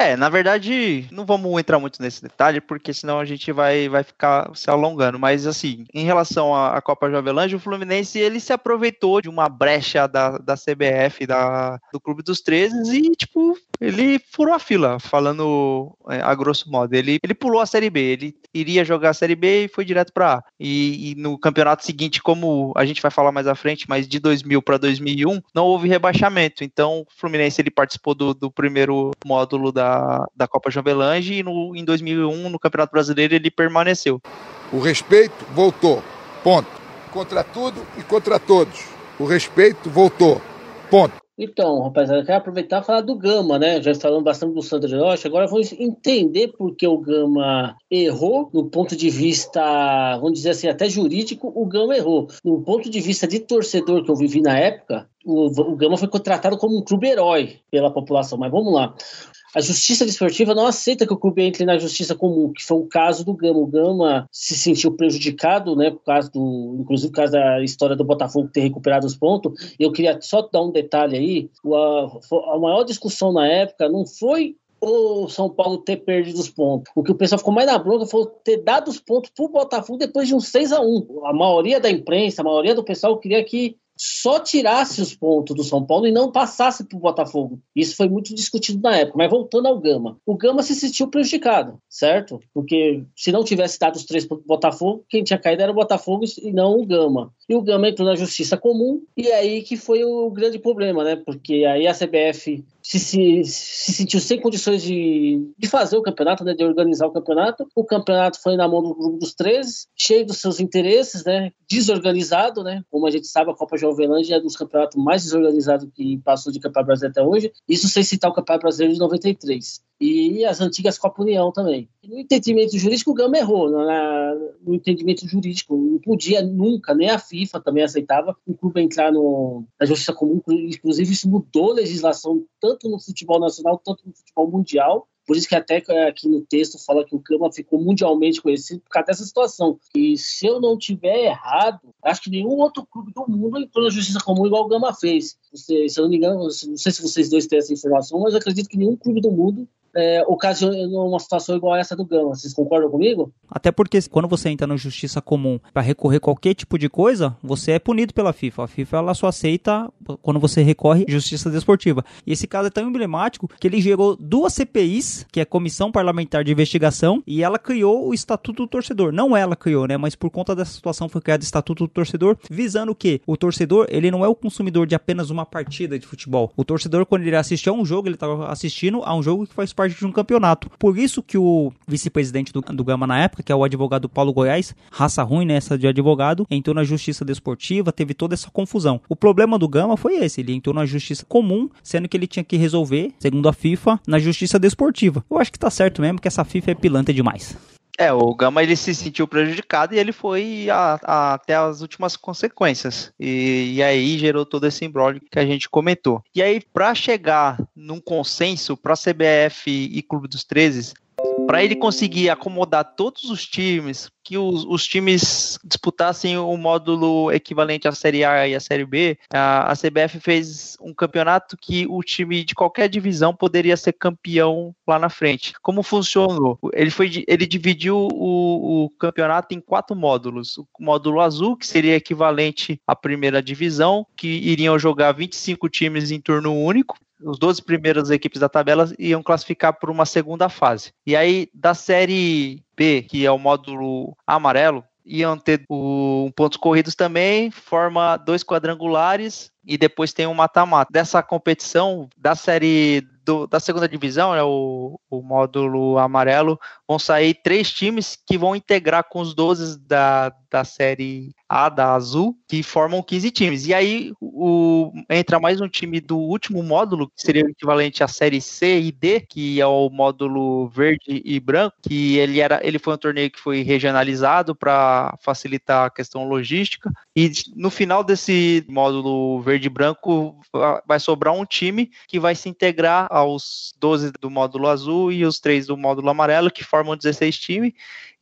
Speaker 1: É, na verdade, não vamos entrar muito nesse detalhe, porque senão a gente vai, vai ficar se alongando. Mas, assim, em relação à, à Copa Jovelange, o Fluminense ele se aproveitou de uma brecha da, da CBF, da, do Clube dos 13, e, tipo, ele furou a fila, falando é, a grosso modo. Ele, ele pulou a Série B, ele iria jogar a Série B e foi direto para A. E, e, no campeonato seguinte, como a gente vai falar mais à frente, mas de 2000 para 2001, não houve rebaixamento. Então, o Fluminense ele participou do, do primeiro módulo da da, Copa Jovelange e no, em 2001, no Campeonato Brasileiro, ele permaneceu.
Speaker 4: O respeito voltou. Ponto. Contra tudo e contra todos. O respeito voltou. Ponto.
Speaker 3: Então, rapaziada, eu quero aproveitar e falar do Gama, né? Já falando bastante do Sandro Rocha, agora vamos entender por que o Gama errou no ponto de vista, vamos dizer assim, até jurídico, o Gama errou. No ponto de vista de torcedor que eu vivi na época, o, o Gama foi contratado como um clube herói pela população, mas vamos lá a justiça desportiva não aceita que o clube entre na justiça comum, que foi o caso do Gama. O Gama se sentiu prejudicado, né, por causa do, inclusive por causa da história do Botafogo ter recuperado os pontos. Eu queria só dar um detalhe aí. A, a maior discussão na época não foi o São Paulo ter perdido os pontos. O que o pessoal ficou mais na bronca foi ter dado os pontos pro Botafogo depois de um 6 a 1 A maioria da imprensa, a maioria do pessoal queria que só tirasse os pontos do São Paulo e não passasse para o Botafogo. Isso foi muito discutido na época. Mas voltando ao Gama, o Gama se sentiu prejudicado, certo? Porque se não tivesse dado os três para o Botafogo, quem tinha caído era o Botafogo e não o Gama. E o Gama entrou na justiça comum e é aí que foi o grande problema, né? Porque aí a CBF se, se, se, sentiu sem condições de, de fazer o campeonato, né, de organizar o campeonato. O campeonato foi na mão do grupo dos 13, cheio dos seus interesses, né, desorganizado, né, como a gente sabe, a Copa Jovelândia é um dos campeonatos mais desorganizados que passou de Campeonato Brasileiro até hoje, isso sem citar o Campeonato Brasileiro de 93 e as antigas Copa União também. No entendimento jurídico, o Gama errou. Na, no entendimento jurídico, não podia nunca, nem a FIFA também aceitava um clube entrar no, na justiça comum. Inclusive, isso mudou a legislação tanto no futebol nacional, tanto no futebol mundial. Por isso que até aqui no texto fala que o Gama ficou mundialmente conhecido por causa dessa situação. E se eu não tiver errado, acho que nenhum outro clube do mundo entrou na justiça comum igual o Gama fez. se eu não me engano, não sei se vocês dois têm essa informação, mas acredito que nenhum clube do mundo é, ocasionou uma situação igual a essa do Gama. Vocês concordam comigo?
Speaker 2: Até porque quando você entra na justiça comum para recorrer qualquer tipo de coisa, você é punido pela FIFA. A FIFA ela só aceita quando você recorre justiça desportiva. E esse caso é tão emblemático que ele gerou duas CPIs, que é Comissão Parlamentar de Investigação, e ela criou o Estatuto do Torcedor. Não ela criou, né? Mas por conta dessa situação foi criado o Estatuto do Torcedor, visando que o torcedor ele não é o consumidor de apenas uma partida de futebol. O torcedor quando ele assiste a um jogo, ele está assistindo a um jogo que faz parte de um campeonato. Por isso que o vice-presidente do, do Gama na época, que é o advogado Paulo Goiás, raça ruim nessa de advogado, entrou na justiça desportiva, teve toda essa confusão. O problema do Gama foi esse, ele entrou na justiça comum, sendo que ele tinha que resolver, segundo a FIFA, na justiça desportiva. Eu acho que tá certo mesmo que essa FIFA é pilantra demais.
Speaker 1: É, o Gama ele se sentiu prejudicado e ele foi a, a, até as últimas consequências. E, e, aí gerou todo esse embrólio que a gente comentou. E aí, para chegar num consenso para CBF e Clube dos 13, para ele conseguir acomodar todos os times, que os, os, times disputassem o módulo equivalente à Série A e à Série B, a, a, CBF fez um campeonato que o time de qualquer divisão poderia ser campeão lá na frente. Como funcionou? Ele, foi, ele dividiu o, o campeonato em quatro módulos. O módulo azul, que seria equivalente à primeira divisão, que iriam jogar 25 times em turno único os 12 primeiras equipes da tabela iam classificar para uma segunda fase. E aí, da série B, que é o módulo amarelo, iam ter o, pontos corridos também, forma dois quadrangulares e depois tem um mata-mata. Dessa competição, da série do, da segunda divisão, né, o, o módulo amarelo, vão sair três times que vão integrar com os 12 da, da série A, da Azul, que formam 15 times. E aí o, entra mais um time do último módulo, que seria o equivalente à série C e D, que é o módulo verde e branco, que ele, era, ele foi um torneio que foi regionalizado para facilitar a questão logística. E no final desse módulo verde branco vai sobrar um time que vai se integrar aos 12 do módulo azul e os 3 do módulo amarelo, que formam 16 times,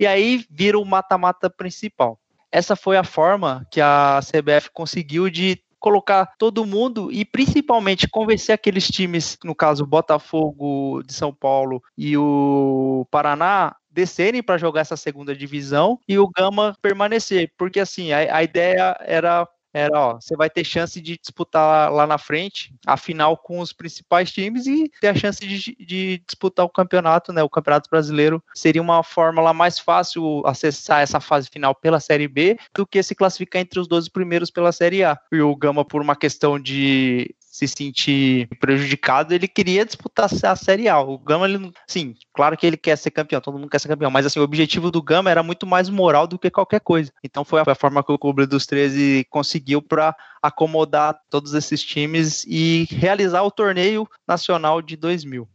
Speaker 1: e aí vira o mata-mata principal. Essa foi a forma que a CBF conseguiu de colocar todo mundo e principalmente convencer aqueles times, no caso Botafogo de São Paulo e o Paraná, descerem para jogar essa segunda divisão e o Gama permanecer, porque assim, a, a ideia era era, ó, você vai ter chance de disputar lá na frente a final com os principais times e ter a chance de, de disputar o campeonato, né? O Campeonato Brasileiro seria uma fórmula mais fácil acessar essa fase final pela Série B do que se classificar entre os 12 primeiros pela Série A. E o Gama, por uma questão de se sentir prejudicado, ele queria disputar a Série A. O Gama, ele, sim, claro que ele quer ser campeão, todo mundo quer ser campeão, mas assim, o objetivo do Gama era muito mais moral do que qualquer coisa. Então foi a forma que o Clube dos 13 conseguiu para acomodar todos esses times e realizar o torneio nacional de 2000.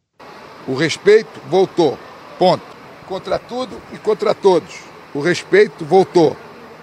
Speaker 4: O respeito voltou. Ponto. Contra tudo e contra todos. O respeito voltou.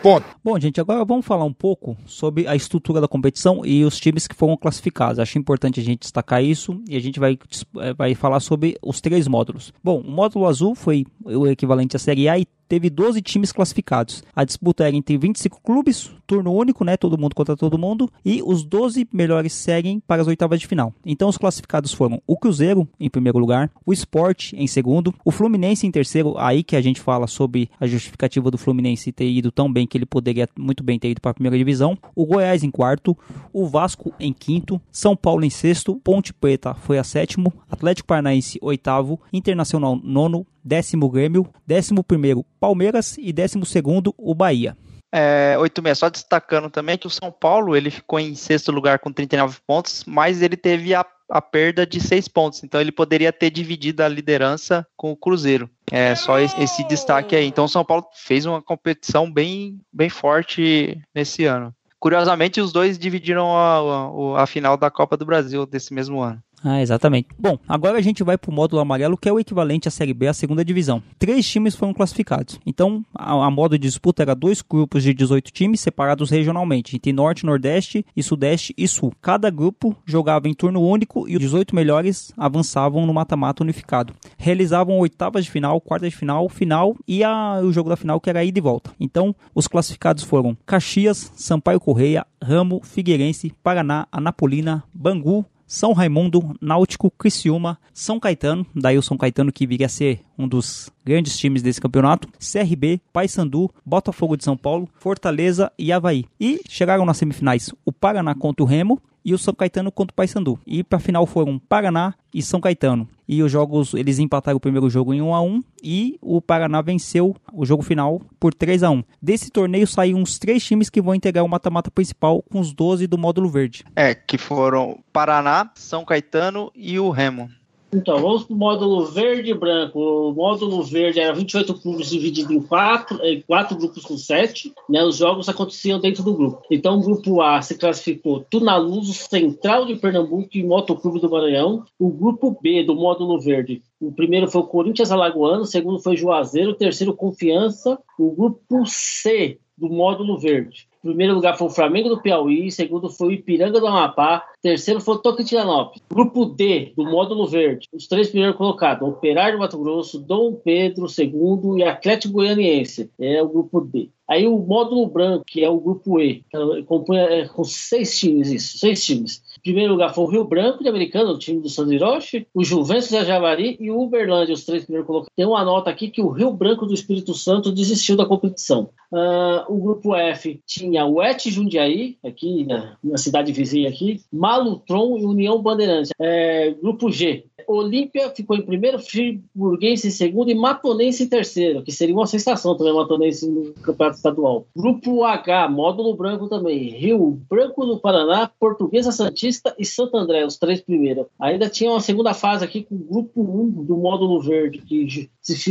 Speaker 4: Ponto.
Speaker 2: Bom, gente, agora vamos falar um pouco sobre a estrutura da competição e os times que foram classificados. Acho importante a gente destacar isso e a gente vai, eh, vai falar sobre os três módulos. Bom, o módulo azul foi o equivalente à Série A e teve 12 times classificados. A disputa era entre 25 clubes, turno único, né? Todo mundo contra todo mundo. E os 12 melhores seguem para as oitavas de final. Então os classificados foram o Cruzeiro em primeiro lugar, o Sport em segundo, o Fluminense em terceiro. Aí que a gente fala sobre a justificativa do Fluminense ter ido tão bem que ele poderia muito bem ter ido para a primeira divisão. O Goiás em quarto, o Vasco em quinto, São Paulo em sexto, Ponte Preta foi a sétimo, Atlético Paranaense oitavo, Internacional nono, décimo Grêmio, décimo primeiro Palmeiras e décimo segundo o Bahia.
Speaker 1: É, 86, só destacando também que o São Paulo ele ficou em sexto lugar com 39 pontos, mas ele teve a, a perda de 6 pontos, então ele poderia ter dividido a liderança com o Cruzeiro. É só esse destaque aí. Então o São Paulo fez uma competição bem, bem forte nesse ano. Curiosamente, os dois dividiram a, a, a final da Copa do Brasil desse mesmo ano.
Speaker 2: Ah, exatamente. Bom, agora a gente vai para o módulo amarelo, que é o equivalente à Série B, a segunda divisão. Três times foram classificados. Então, a, a modo de disputa era dois grupos de 18 times separados regionalmente, entre Norte, Nordeste e Sudeste e Sul. Cada grupo jogava em turno único e os 18 melhores avançavam no mata-mata unificado. Realizavam oitavas de final, quartas de final, final e a, o jogo da final que era ida e volta. Então, os classificados foram Caxias, Sampaio Correia, Ramo, Figueirense, Paraná, Anapolina, Bangu, são Raimundo, Náutico, Criciúma, São Caetano, daí o São Caetano que viria a ser um dos grandes times desse campeonato, CRB, Paysandu, Botafogo de São Paulo, Fortaleza e Havaí. E chegaram nas semifinais o Paraná contra o Remo e o São Caetano contra o Paysandu. E para a final foram Paraná e São Caetano. E os jogos, eles empataram o primeiro jogo em 1 a 1 e o Paraná venceu o jogo final por 3 a 1. Desse torneio saíram uns três times que vão integrar o mata-mata principal com os 12 do módulo verde.
Speaker 1: É, que foram Paraná, São Caetano e o Remo.
Speaker 3: Então, vamos para o módulo verde e branco. O módulo verde era 28 clubes divididos em quatro, em quatro grupos com sete. Né? Os jogos aconteciam dentro do grupo. Então, o grupo A se classificou Tunaluso, Central de Pernambuco e Motoclube do Maranhão. O grupo B do módulo verde. O primeiro foi o Corinthians Alagoano, o segundo foi Juazeiro, o terceiro Confiança. O grupo C do módulo verde. Primeiro lugar foi o Flamengo do Piauí, segundo foi o Ipiranga do Amapá, terceiro foi o Tocantinópolis. Grupo D, do módulo verde, os três primeiros colocados, Operário do Mato Grosso, Dom Pedro segundo e Atlético Goianiense, é o grupo D. Aí o módulo branco, que é o grupo E, compõe é, com seis times, isso, seis times. Primeiro lugar foi o Rio Branco de Americano, o time do Sandro Hiroshi, o Juventus da Javari e o Uberlândia, os três primeiros colocados. Tem uma nota aqui que o Rio Branco do Espírito Santo desistiu da competição. Uh, o grupo F tinha o Et Jundiaí, aqui na, na, cidade vizinha aqui, Malutron e União Bandeirante. É, grupo G, Olímpia ficou em primeiro, Friburguense em segundo e Matonense em terceiro, que seria uma sensação também, Matonense no campeonato estadual. Grupo H, módulo branco também. Rio Branco no Paraná, Portuguesa Santista e Santo André, os três primeiros. Ainda tinha uma segunda fase aqui com o grupo 1 do módulo verde, que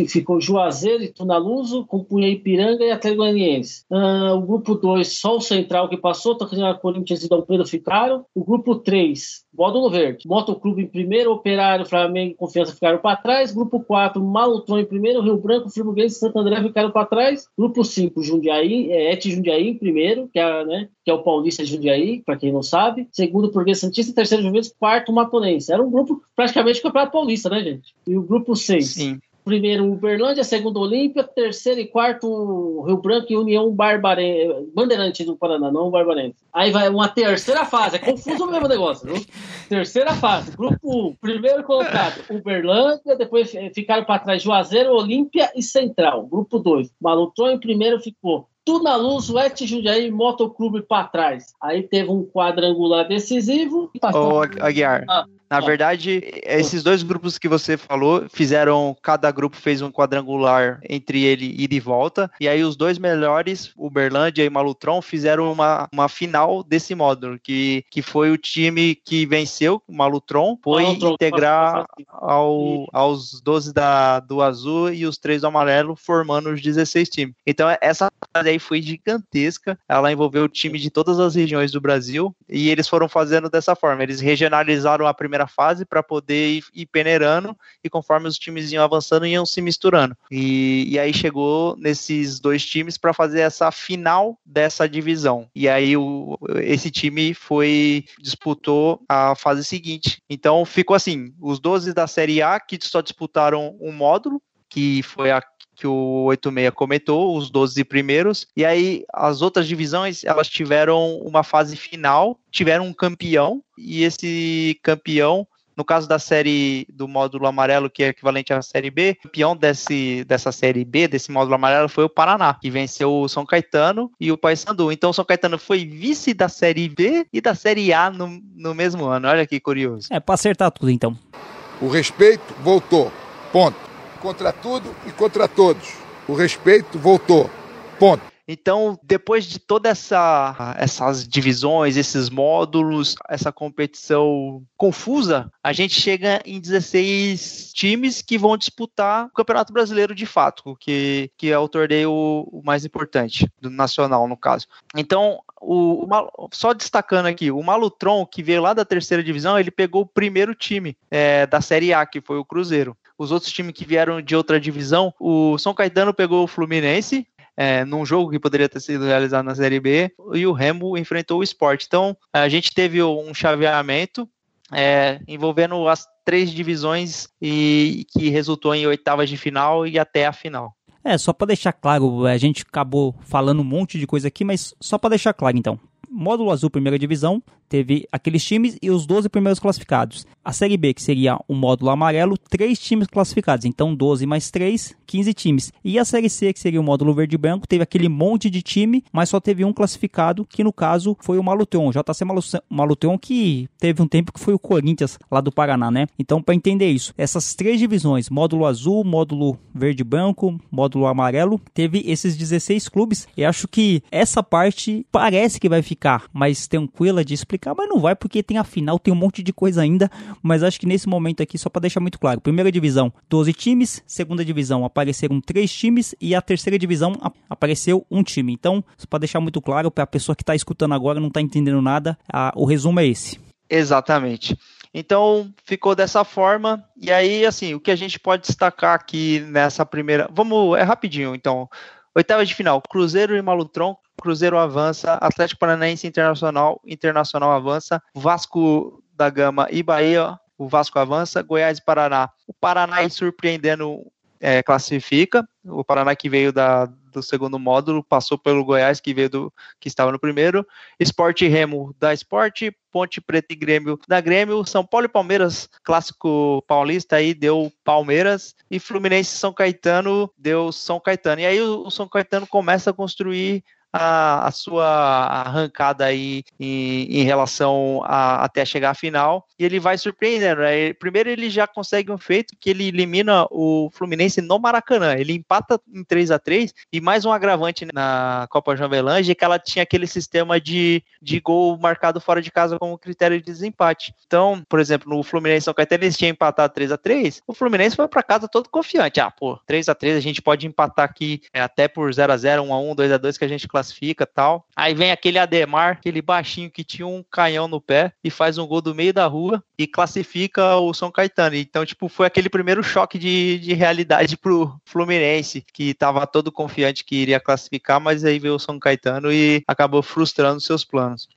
Speaker 3: ficou Juazeiro e Tunaluso, compunha Ipiranga e Atlético Goianiense. Uh, o grupo 2, só o Central que passou, Tocantins, Corinthians e Dom Pedro ficaram. O grupo 3, módulo verde. Motoclube em primeiro, Operário, Flamengo e Confiança ficaram para trás. Grupo 4, Malutron em primeiro, Rio Branco, Friburguense e Santo André ficaram para trás. Grupo 5, Jundiaí, é, Et Jundiaí em primeiro, que é, né, que é o Paulista Jundiaí, para quem não sabe. Segundo, Português Santista. Terceiro, Juventus. Quarto, Matonense. Era um grupo praticamente campeonato paulista, né, gente? E o grupo 6.
Speaker 1: Sim
Speaker 3: primeiro Uberlândia, segundo Olímpia, terceiro e quarto Rio Branco e União Barbarense, Bandeirante do Paraná, não Barbarense. Aí vai uma terceira fase, é confuso o mesmo negócio, viu? Terceira fase, grupo 1, primeiro colocado Uberlândia, depois ficaram para trás Juazeiro, Olímpia e Central. Grupo 2, Malutron em primeiro ficou Tuna Luz, West Jundiaí Motoclube para trás. Aí teve um quadrangular decisivo.
Speaker 1: Ô, Aguiar, ah. Na verdade, esses dois grupos que você falou fizeram, cada grupo fez um quadrangular entre ele ida e volta, e aí os dois melhores, Uberlândia e Malutron, fizeram uma, uma final desse módulo, que, que foi o time que venceu, o Malutron, foi Malutron, integrar ao, aos 12 da, do azul e os três do amarelo, formando os 16 times. Então, essa fase aí foi gigantesca, ela envolveu o time de todas as regiões do Brasil, e eles foram fazendo dessa forma, eles regionalizaram a primeira primeira fase para poder ir, ir, peneirando e conforme os times iam avançando, iam se misturando. E, e aí chegou nesses dois times para fazer essa final dessa divisão. E aí o, esse time foi disputou a fase seguinte. Então ficou assim, os 12 da Série A que só disputaram um módulo, que foi a que o 86 comentou, os 12 primeiros, e aí as outras divisões, elas tiveram uma fase final, tiveram um campeão, e esse campeão no caso da série do módulo amarelo, que é equivalente à série B, o campeão desse, dessa série B, desse módulo amarelo, foi o Paraná, que venceu o São Caetano e o Paysandu. Então o São Caetano foi vice da série B e da série A no, no mesmo ano. Olha que curioso.
Speaker 2: É para acertar tudo então.
Speaker 4: O respeito voltou. Ponto contra tudo e contra todos. O respeito voltou. Ponto.
Speaker 1: Então, depois de toda essa essas divisões, esses módulos, essa competição confusa, a gente chega em 16 times que vão disputar o Campeonato Brasileiro de fato, que, que é o torneio mais importante do nacional no caso. Então, o, o, só destacando aqui, o Malutron, que veio lá da terceira divisão, ele pegou o primeiro time é, da Série A, que foi o Cruzeiro os outros times que vieram de outra divisão, o São Caetano pegou o Fluminense, é, num jogo que poderia ter sido realizado na Série B, e o Remo enfrentou o Sport. Então, a gente teve um chaveamento é, envolvendo as três divisões e que resultou em oitavas de final e até a final.
Speaker 2: É, só para deixar claro, a gente acabou falando um monte de coisa aqui, mas só para deixar claro então. Módulo Azul, primeira divisão, teve aqueles times e os 12 primeiros classificados. A Série B, que seria o módulo amarelo, três times classificados. Então, 12 mais 3, 15 times. E a Série C, que seria o módulo verde e branco, teve aquele monte de time, mas só teve um classificado, que no caso foi o Malutron, o JC Malutron, que teve um tempo que foi o Corinthians lá do Paraná, né? Então, para entender isso, essas três divisões, módulo azul, módulo verde e branco, módulo amarelo, teve esses 16 clubes. E acho que essa parte parece que vai ficar mais tranquila de explicar mas não vai porque tem a final, tem um monte de coisa ainda, mas acho que nesse momento aqui, só para deixar muito claro, primeira divisão, 12 times, segunda divisão apareceram 3 times e a terceira divisão apareceu um time. Então, para deixar muito claro para a pessoa que está escutando agora não está entendendo nada, a, o resumo é esse.
Speaker 1: Exatamente. Então ficou dessa forma. E aí, assim, o que a gente pode destacar aqui nessa primeira. Vamos, é rapidinho, então. Oitava de final, Cruzeiro e Malutron. Cruzeiro avança, Atlético Paranaense Internacional, Internacional avança, Vasco da Gama e Bahia, o Vasco avança, Goiás e Paraná. O Paraná surpreendendo é, classifica. O Paraná que veio da, do segundo módulo passou pelo Goiás que veio do que estava no primeiro. Esporte Remo da Esporte, Ponte Preta e Grêmio da Grêmio, São Paulo e Palmeiras, clássico paulista aí deu Palmeiras e Fluminense São Caetano deu São Caetano. E aí o, o São Caetano começa a construir a, a sua arrancada aí em, em relação a até chegar à final e ele vai surpreendendo. Né? Primeiro ele já consegue um feito que ele elimina o Fluminense no Maracanã. Ele empata em 3 a 3 e mais um agravante na Copa João que ela tinha aquele sistema de, de gol marcado fora de casa como critério de desempate. Então, por exemplo, no Fluminense São Caetano eles tinham empatado 3 a 3 o Fluminense foi para casa todo confiante. Ah, pô, 3 a 3 a gente pode empatar aqui é, até por 0 a 0 1 a 1 2 a 2 que a gente classifica tal. Aí vem aquele Ademar, aquele baixinho que tinha um canhão no pé e faz um gol do meio da rua e classifica o São Caetano. Então, tipo, foi aquele primeiro choque de, de realidade pro Fluminense, que tava todo confiante que iria classificar, mas aí veio o São Caetano e acabou frustrando seus planos.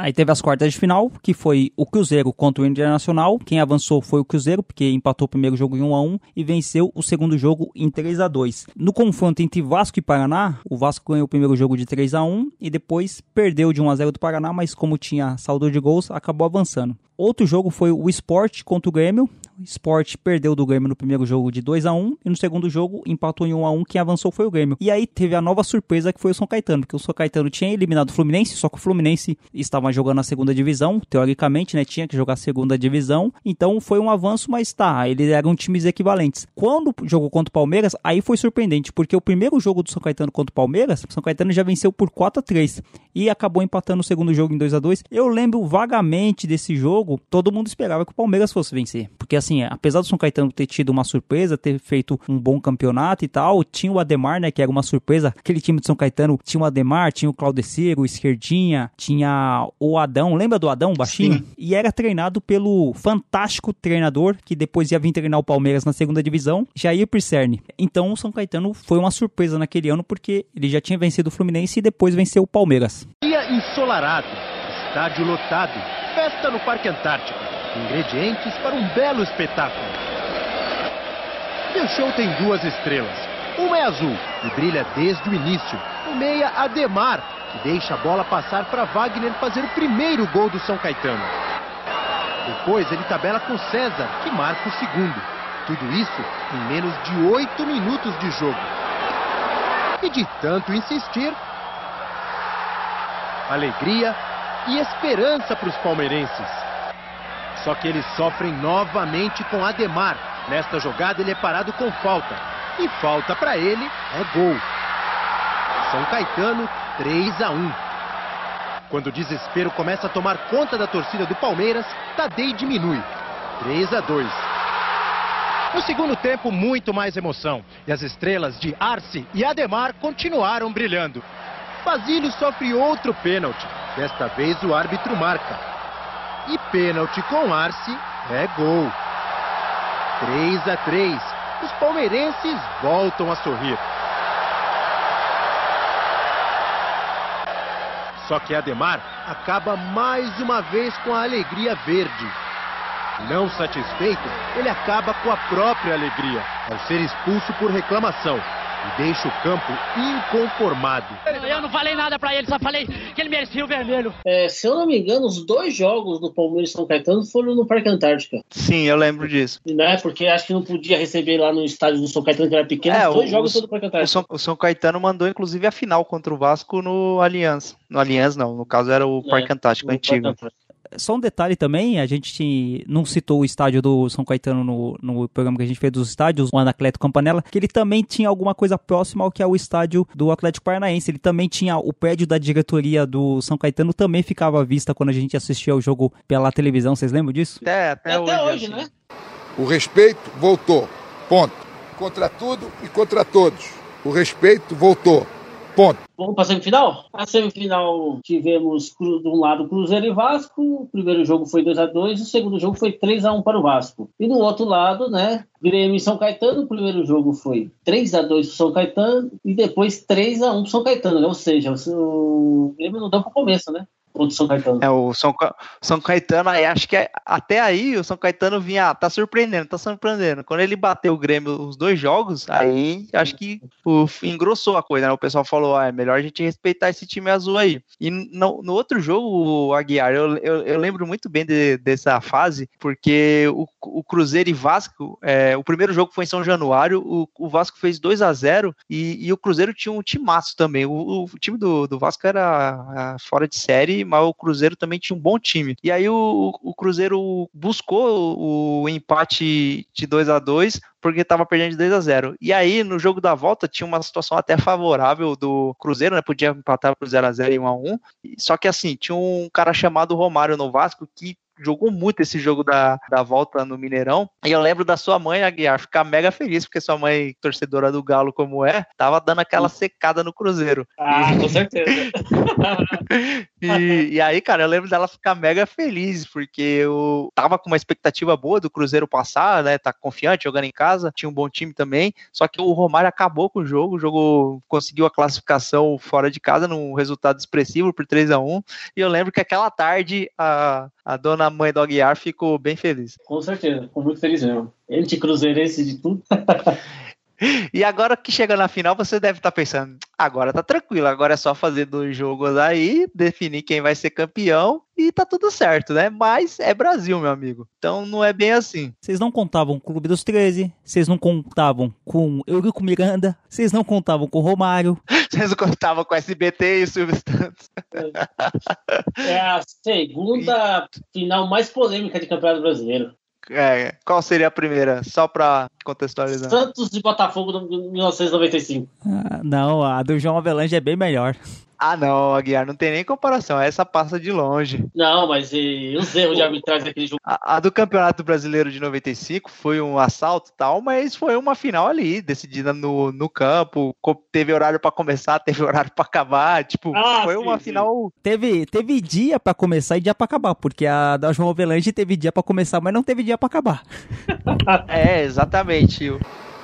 Speaker 2: Aí teve as quartas de final, que foi o Cruzeiro contra o Internacional. Quem avançou foi o Cruzeiro, porque empatou o primeiro jogo em 1 a 1 e venceu o segundo jogo em 3 a 2. No confronto entre Vasco e Paraná, o Vasco ganhou o primeiro jogo de 3 a 1 e depois perdeu de 1 a 0 do Paraná, mas como tinha saldo de gols, acabou avançando. Outro jogo foi o Sport contra o Grêmio. Sport perdeu do Grêmio no primeiro jogo de 2 a 1 e no segundo jogo empatou em 1 a 1 Quem avançou foi o Grêmio. E aí teve a nova surpresa que foi o São Caetano, porque o São Caetano tinha eliminado o Fluminense, só que o Fluminense estava jogando na segunda divisão, teoricamente, né? Tinha que jogar a segunda divisão. Então foi um avanço, mas tá, eles eram times equivalentes. Quando jogou contra o Palmeiras, aí foi surpreendente, porque o primeiro jogo do São Caetano contra o Palmeiras, o São Caetano já venceu por 4 a 3 e acabou empatando o segundo jogo em 2 a 2 Eu lembro vagamente desse jogo, todo mundo esperava que o Palmeiras fosse vencer. Porque assim, apesar do São Caetano ter tido uma surpresa, ter feito um bom campeonato e tal, tinha o Ademar, né, que era uma surpresa. Aquele time de São Caetano tinha o Ademar, tinha o Claudeceiro, o Esquerdinha, tinha o Adão, lembra do Adão, baixinho? Sim. E era treinado pelo fantástico treinador que depois ia vir treinar o Palmeiras na segunda divisão, Jair Pisserni. Então o São Caetano foi uma surpresa naquele ano porque ele já tinha vencido o Fluminense e depois venceu o Palmeiras.
Speaker 10: Dia ensolarado, estádio lotado, festa no Parque Antártico, ingredientes para um belo espetáculo. O show tem duas estrelas. Uma é azul e brilha desde o início. O meia Ademar, que deixa a bola passar para Wagner fazer o primeiro gol do São Caetano. Depois ele tabela com César, que marca o segundo. Tudo isso em menos de oito minutos de jogo. E de tanto insistir, alegria e esperança para os palmeirenses. Só que eles sofrem novamente com Ademar. Nesta jogada ele é parado com falta. E falta para ele é gol. São Caetano 3 a 1. Quando o desespero começa a tomar conta da torcida do Palmeiras, Tadei diminui. 3 a 2. No segundo tempo, muito mais emoção. E as estrelas de Arce e Ademar continuaram brilhando. Basílio sofre outro pênalti. Desta vez o árbitro marca. E pênalti com Arce é gol. 3 a 3. Os palmeirenses voltam a sorrir. Só que Ademar acaba mais uma vez com a alegria verde. Não satisfeito, ele acaba com a própria alegria ao ser expulso por reclamação e deixa o campo inconformado.
Speaker 11: Eu não falei nada para ele, só falei que ele merecia o vermelho.
Speaker 3: É, se eu não me engano, os dois jogos do Palmeiras e São Caetano foram no Parque Antártica.
Speaker 1: Sim, eu lembro disso.
Speaker 3: Né? Porque acho que não podia receber lá no estádio do São Caetano, que era pequeno, é, os dois o, jogos foram no Parque Antártica.
Speaker 1: O São, o São, Caetano mandou, inclusive, a final contra o Vasco no Aliança. No Aliança, não, no caso era o Parque é, Antártico antigo. Parque Antártico
Speaker 2: só um detalhe também, a gente não citou o estádio do São Caetano no, no programa que a gente fez dos estádios, o Anacleto Campanella, que ele também tinha alguma coisa próxima ao que é o estádio do Atlético Paranaense. Ele também tinha o prédio da diretoria do São Caetano, também ficava à vista quando a gente assistia o jogo pela televisão. Vocês lembram disso?
Speaker 1: É, até, até hoje, hoje assim. né?
Speaker 4: O respeito voltou. Ponto. Contra tudo e contra todos. O respeito voltou. Ponto.
Speaker 3: Vamos para a semifinal? A semifinal tivemos de um lado Cruzeiro e Vasco. O primeiro jogo foi 2 a 2 o segundo jogo foi 3 a 1 para o Vasco. E do outro lado, né, Grêmio e São Caetano, o primeiro jogo foi 3 a 2 para o São Caetano e depois 3 a 1 para o São Caetano, né? ou seja, o Grêmio não deu para o começo, né? Contra o São Caetano.
Speaker 1: É, o São, Ca- São Caetano, aí acho que é- até aí o São Caetano vinha, ah, tá surpreendendo, tá surpreendendo. Quando ele bateu o Grêmio os dois jogos, aí acho que o, engrossou a coisa, né? O pessoal falou, ah, é melhor a gente respeitar esse time azul aí. E no, no outro jogo, o Aguiar, eu, eu, eu lembro muito bem de- dessa fase, porque o, o Cruzeiro e Vasco, é, o primeiro jogo foi em São Januário, o, o Vasco fez 2 a 0 e, e o Cruzeiro tinha um timaço também. O, o time do, do Vasco era ah, fora de série, mas o Cruzeiro também tinha um bom time. E aí o, o Cruzeiro buscou o, o empate de 2 a 2 porque estava perdendo de 2 a 0 E aí, no jogo da volta, tinha uma situação até favorável do Cruzeiro, né? Podia empatar pro 0 a 0 e 1 a 1 Só que assim, tinha um cara chamado Romário no Vasco que jogou muito esse jogo da, da volta no Mineirão. E eu lembro da sua mãe, Aguiar, ficar mega feliz, porque sua mãe, torcedora do Galo como é, tava dando aquela secada no Cruzeiro.
Speaker 3: Ah, com certeza. *laughs*
Speaker 1: E, e aí, cara, eu lembro dela ficar mega feliz, porque eu tava com uma expectativa boa do Cruzeiro passar, né? Tá confiante, jogando em casa, tinha um bom time também. Só que o Romário acabou com o jogo, o jogo conseguiu a classificação fora de casa num resultado expressivo por 3 a 1 E eu lembro que aquela tarde a, a dona mãe do Aguiar ficou bem feliz.
Speaker 3: Com certeza, ficou muito feliz mesmo. Ele de cruzeirense de tudo. *laughs* *laughs*
Speaker 1: E agora que chega na final, você deve estar pensando, agora tá tranquilo, agora é só fazer dois jogos aí, definir quem vai ser campeão e tá tudo certo, né? Mas é Brasil, meu amigo. Então não é bem assim.
Speaker 2: Vocês não contavam com o Clube dos 13, vocês não contavam com Eurico Miranda, vocês não contavam com o Romário. *laughs*
Speaker 1: Vocês não contavam com o SBT e o Silvio Santos.
Speaker 3: É a segunda *laughs* final mais polêmica de Campeonato Brasileiro.
Speaker 1: É, qual seria a primeira? Só pra contextualizar.
Speaker 3: Santos de Botafogo de 1995.
Speaker 2: Ah, não, a do João Avelange é bem melhor.
Speaker 1: Ah, não, Aguiar, não tem nem comparação. Essa passa de longe.
Speaker 3: Não, mas e, os erros de arbitragem daquele jogo.
Speaker 1: A, a do Campeonato Brasileiro de 95 foi um assalto e tal, mas foi uma final ali, decidida no, no campo. Teve horário pra começar, *laughs* teve horário pra acabar. Tipo,
Speaker 3: Ah,
Speaker 1: foi
Speaker 3: sim,
Speaker 1: uma
Speaker 3: sim.
Speaker 1: final.
Speaker 2: Teve, teve dia pra começar e dia pra acabar, porque a da João Avelange teve dia pra começar, mas não teve dia pra acabar. *laughs*
Speaker 1: É, exatamente.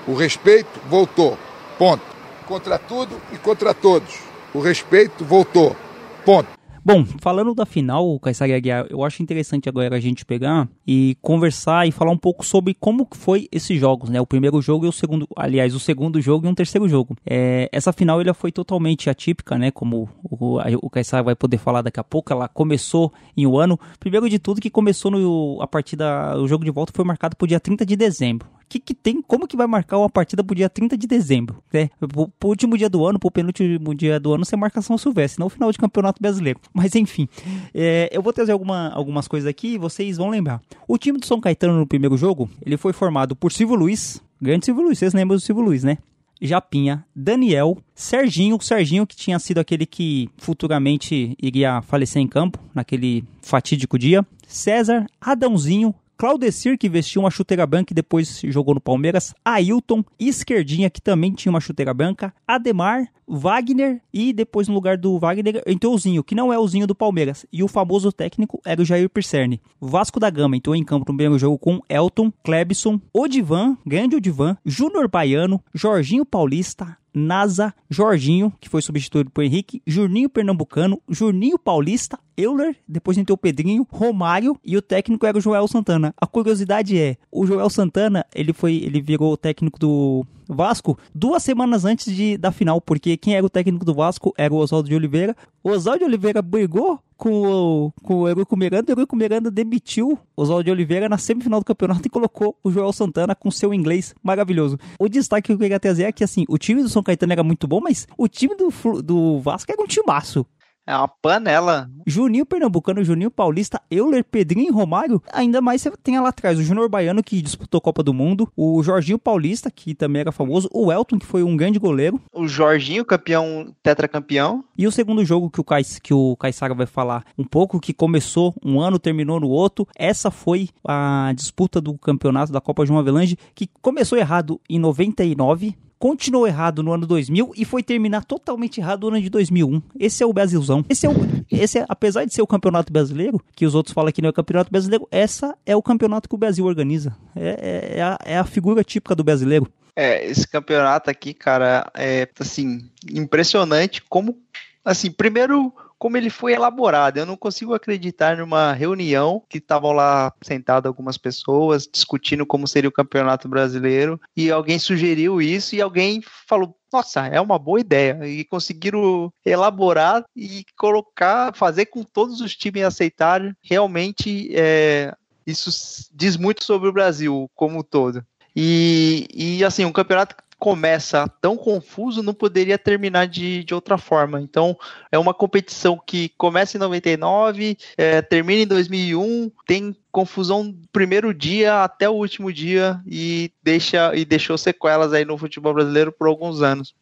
Speaker 4: O respeito voltou. Ponto. Contra tudo e contra todos. O respeito voltou. Ponto.
Speaker 2: Bom, falando da final, Caissara e Aguiar, eu acho interessante agora a gente pegar e conversar e falar um pouco sobre como foi esses jogos, né? O primeiro jogo e o segundo, aliás, o segundo jogo e um terceiro jogo. É, essa final ela foi totalmente atípica, né? Como o, o Caissara vai poder falar daqui a pouco, ela começou em um ano. Primeiro de tudo que começou no a partida, o jogo de volta foi marcado pro dia 30 de dezembro. Que, que tem, como que vai marcar uma partida pro dia 30 de dezembro? Né? Pro, pro último dia do ano, pro penúltimo dia do ano, você marca São Silvestre, não o final de campeonato brasileiro. *laughs* Mas enfim, é, eu vou trazer alguma, algumas coisas aqui e vocês vão lembrar. O time do São Caetano no primeiro jogo, ele foi formado por Silvio Luiz, grande Silvio Luiz, vocês lembram do Silvio Luiz, né? Japinha, Daniel, Serginho, Serginho que tinha sido aquele que futuramente iria falecer em campo naquele fatídico dia, César, Adãozinho, Claudecir, que vestiu uma chuteira branca e depois jogou no Palmeiras, Ailton, Esquerdinha, que também tinha uma chuteira branca, Ademar, Wagner e depois no lugar do Wagner entrou o Zinho, que não é o Zinho do Palmeiras, e o famoso técnico era o Jair Pisserni. Vasco da Gama entrou em campo no primeiro jogo com Elton, Klebson, Odivan, grande Odivan, Júnior Baiano, Jorginho Paulista, Nasa, Jorginho, que foi substituído por Henrique, Juninho Pernambucano, Juninho Paulista, Euler, depois entrou o Pedrinho, Romário e o técnico era o Joel Santana. A curiosidade é, o Joel Santana, ele foi, ele virou o técnico do Vasco duas semanas antes de, da final, porque quem era o técnico do Vasco era o Oswaldo de Oliveira. O Oswaldo de Oliveira brigou com o, com o Eurico Miranda, o Eurico Miranda demitiu Oswaldo de Oliveira na semifinal do campeonato e colocou o Joel Santana com seu inglês maravilhoso. O destaque que eu queria trazer é que, assim, o time do São Caetano era muito bom, mas o time do, do Vasco era um timaço.
Speaker 1: É uma panela.
Speaker 2: Juninho Pernambucano, Juninho Paulista, Euler, Pedrinho e Romário. Ainda mais você tem lá atrás o Júnior Baiano, que disputou a Copa do Mundo, o Jorginho Paulista, que também era famoso, o Elton, que foi um grande goleiro.
Speaker 1: O Jorginho, campeão, tetracampeão.
Speaker 2: E o segundo jogo que o, Cais, que o Caissara vai falar um pouco, que começou um ano, terminou no outro. Essa foi a disputa do campeonato da Copa João Avelange, que começou errado em 99, continuou errado no ano 2000 e foi terminar totalmente errado no ano de 2001. Esse é o Brasilzão. Esse é o, esse é, apesar de ser o campeonato brasileiro, que os outros falam que não é o campeonato brasileiro, essa é o campeonato que o Brasil organiza. É, é, é a, é a figura típica do brasileiro.
Speaker 1: É, esse campeonato aqui, cara, é assim, impressionante como assim, primeiro como ele foi elaborado. Eu não consigo acreditar numa reunião que estavam lá sentadas algumas pessoas discutindo como seria o campeonato brasileiro e alguém sugeriu isso e alguém falou nossa, é uma boa ideia. E conseguiram elaborar e colocar, fazer com todos os times aceitarem. Realmente, é, isso diz muito sobre o Brasil como um todo. E, e assim, um campeonato começa tão confuso não poderia terminar de, de outra forma. Então, é uma competição que começa em 99, é, termina em 2001, tem confusão do primeiro dia até o último dia e, deixa, e deixou sequelas aí no futebol brasileiro por alguns anos.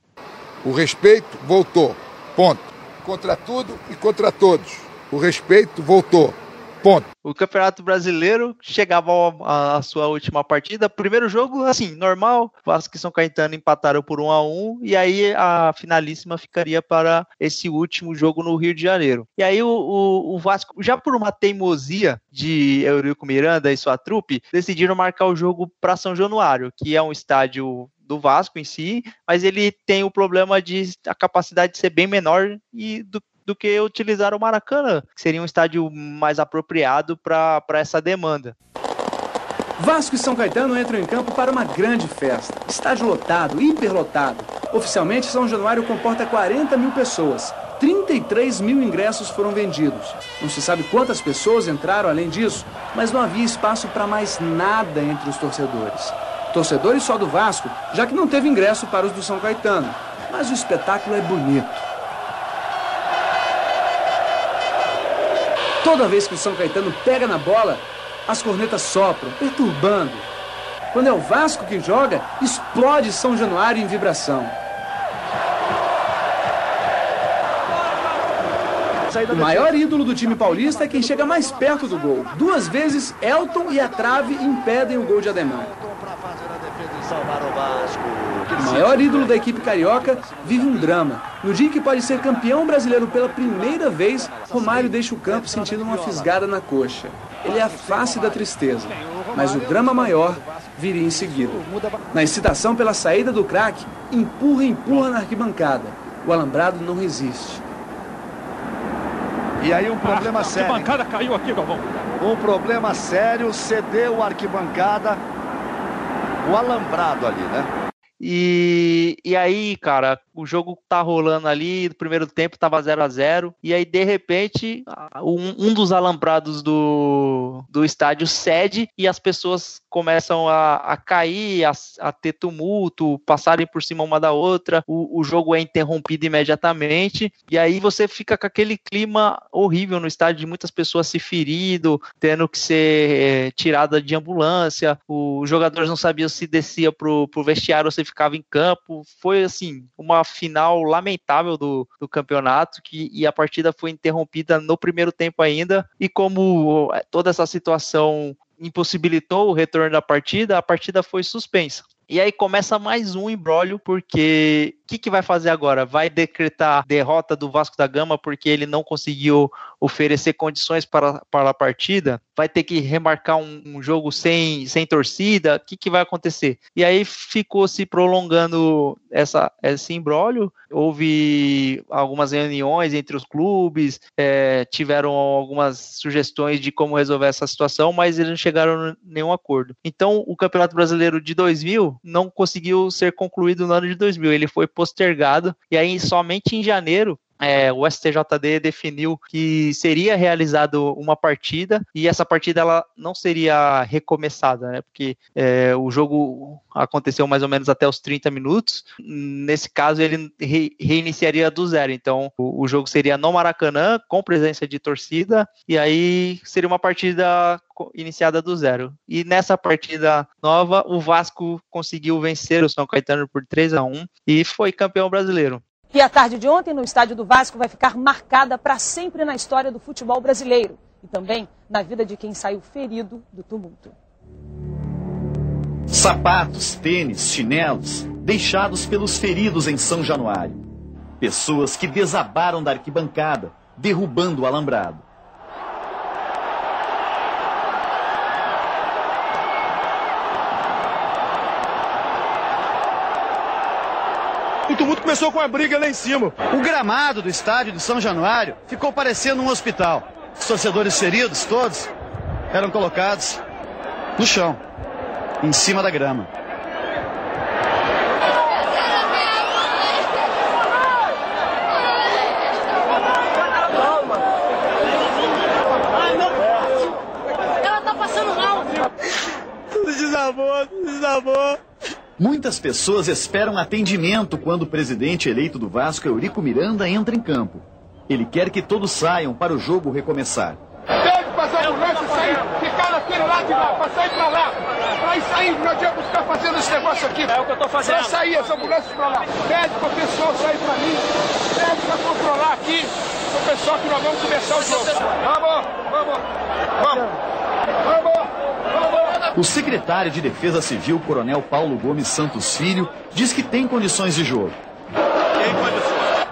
Speaker 4: O respeito voltou. Ponto. Contra tudo e contra todos. O respeito voltou. Ponto.
Speaker 1: O Campeonato Brasileiro chegava à sua última partida. Primeiro jogo, assim, normal. Vasco e São Caetano empataram por 1 a 1 e aí a finalíssima ficaria para esse último jogo no Rio de Janeiro. E aí o, o, o Vasco, já por uma teimosia de Eurico Miranda e sua trupe, decidiram marcar o jogo para São Januário, que é um estádio do Vasco em si, mas ele tem o problema de a capacidade de ser bem menor e do, do que utilizar o Maracanã, que seria um estádio mais apropriado para essa demanda.
Speaker 12: Vasco e São Caetano entram em campo para uma grande festa. Estádio lotado, hiperlotado. Oficialmente, São Januário comporta 40 mil pessoas. 33 mil ingressos foram vendidos. Não se sabe quantas pessoas entraram além disso, mas não havia espaço para mais nada entre os torcedores. Torcedores só do Vasco, já que não teve ingresso para os do São Caetano. Mas o espetáculo é bonito. Toda vez que o São Caetano pega na bola, as cornetas sopram, perturbando. Quando é o Vasco que joga, explode São Januário em vibração. O maior ídolo do time paulista é quem chega mais perto do gol. Duas vezes, Elton e a trave impedem o gol de Ademar. O maior ídolo da equipe carioca vive um drama. No dia que pode ser campeão brasileiro pela primeira vez, Romário deixa o campo sentindo uma fisgada na coxa. Ele é a face da tristeza. Mas o drama maior viria em seguida. Na excitação pela saída do craque, empurra e empurra na arquibancada. O alambrado não resiste.
Speaker 13: E aí um problema
Speaker 14: a
Speaker 13: sério.
Speaker 14: A arquibancada caiu aqui, Galvão.
Speaker 13: Um problema sério, cedeu a arquibancada, o alambrado ali, né?
Speaker 1: E, e aí, cara, o jogo tá rolando ali, no primeiro tempo tava 0 a 0 e aí de repente um, um, dos alambrados do, do estádio cede e as pessoas começam a, a cair, a, a ter tumulto, passarem por cima uma da outra, o, o jogo é interrompido imediatamente, e aí você fica com aquele clima horrível no estádio de muitas pessoas se ferindo, tendo que ser é, tirada de ambulância, os jogadores não sabiam se descia pro, pro vestiário ou se ficava em campo, foi assim, uma final lamentável do, do campeonato que, e a partida foi interrompida no primeiro tempo ainda. E como é, toda essa situação impossibilitou o retorno da partida, a partida foi suspensa. E aí começa mais um embrólio, porque que, que vai fazer agora? Vai decretar derrota do Vasco da Gama porque ele não conseguiu oferecer condições para, para a partida? Vai ter que remarcar um, um jogo sem, sem torcida? O que, que vai acontecer? E aí ficou se prolongando essa, esse embrólio. Houve algumas reuniões entre os clubes, é, tiveram algumas sugestões de como resolver essa situação, mas eles não chegaram a nenhum acordo. Então, o Campeonato Brasileiro de 2000 não conseguiu ser concluído no ano de 2000. Ele foi postergado e aí somente em janeiro é, o STJD definiu que seria realizado uma partida e essa partida ela não seria recomeçada, né? Porque é, o jogo aconteceu mais ou menos até os 30 minutos. Nesse caso, ele re reiniciaria do zero. Então, o, o, jogo seria no Maracanã, com presença de torcida, e aí seria uma partida iniciada do zero. E nessa partida nova, o Vasco conseguiu vencer o São Caetano por 3 a 1 e foi campeão brasileiro.
Speaker 15: E a tarde de ontem, no estádio do Vasco, vai ficar marcada para sempre na história do futebol brasileiro e também na vida de quem saiu ferido do tumulto.
Speaker 16: Sapatos, tênis, chinelos deixados pelos feridos em São Januário. Pessoas que desabaram da arquibancada, derrubando o alambrado.
Speaker 14: O tumulto começou com a briga lá em cima.
Speaker 16: O gramado do estádio de São Januário ficou parecendo um hospital. Os torcedores feridos, todos, eram colocados no chão, em cima da grama.
Speaker 11: Ela tá passando mal.
Speaker 14: Tudo desabou, tudo desabou.
Speaker 16: Muitas pessoas esperam atendimento quando o presidente eleito do Vasco, Eurico Miranda, entra em campo. Ele quer que todos saiam para o jogo recomeçar.
Speaker 4: Pede pra essa ambulância sair, ficar naquele lado de lá, pra sair pra lá. Isso aí, não adianta ficar fazendo esse negócio aqui. É o que eu tô fazendo. Pra sair essa ambulância pra lá. Pede pro pessoal sair pra mim. Pede pra controlar aqui o pessoal que nós vamos começar o jogo. Vamos, vamos, vamos, vamos.
Speaker 16: O secretário de Defesa Civil, Coronel Paulo Gomes Santos Filho, diz que tem condições de jogo.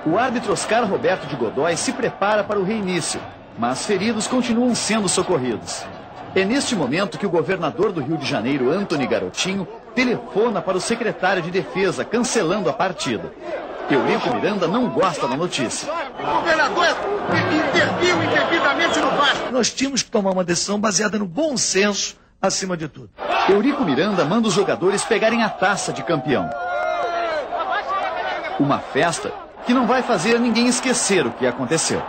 Speaker 16: O árbitro Oscar Roberto de Godoy se prepara para o reinício, mas feridos continuam sendo socorridos. É neste momento que o governador do Rio de Janeiro, Antony Garotinho, telefona para o secretário de Defesa, cancelando a partida. Eurico Miranda não gosta da notícia.
Speaker 4: O governador interviu indevidamente no Vasco.
Speaker 14: Nós tínhamos que tomar uma decisão baseada no bom senso, acima de tudo.
Speaker 16: Eurico Miranda manda os jogadores pegarem a taça de campeão. Uma festa que não vai fazer ninguém esquecer o que aconteceu.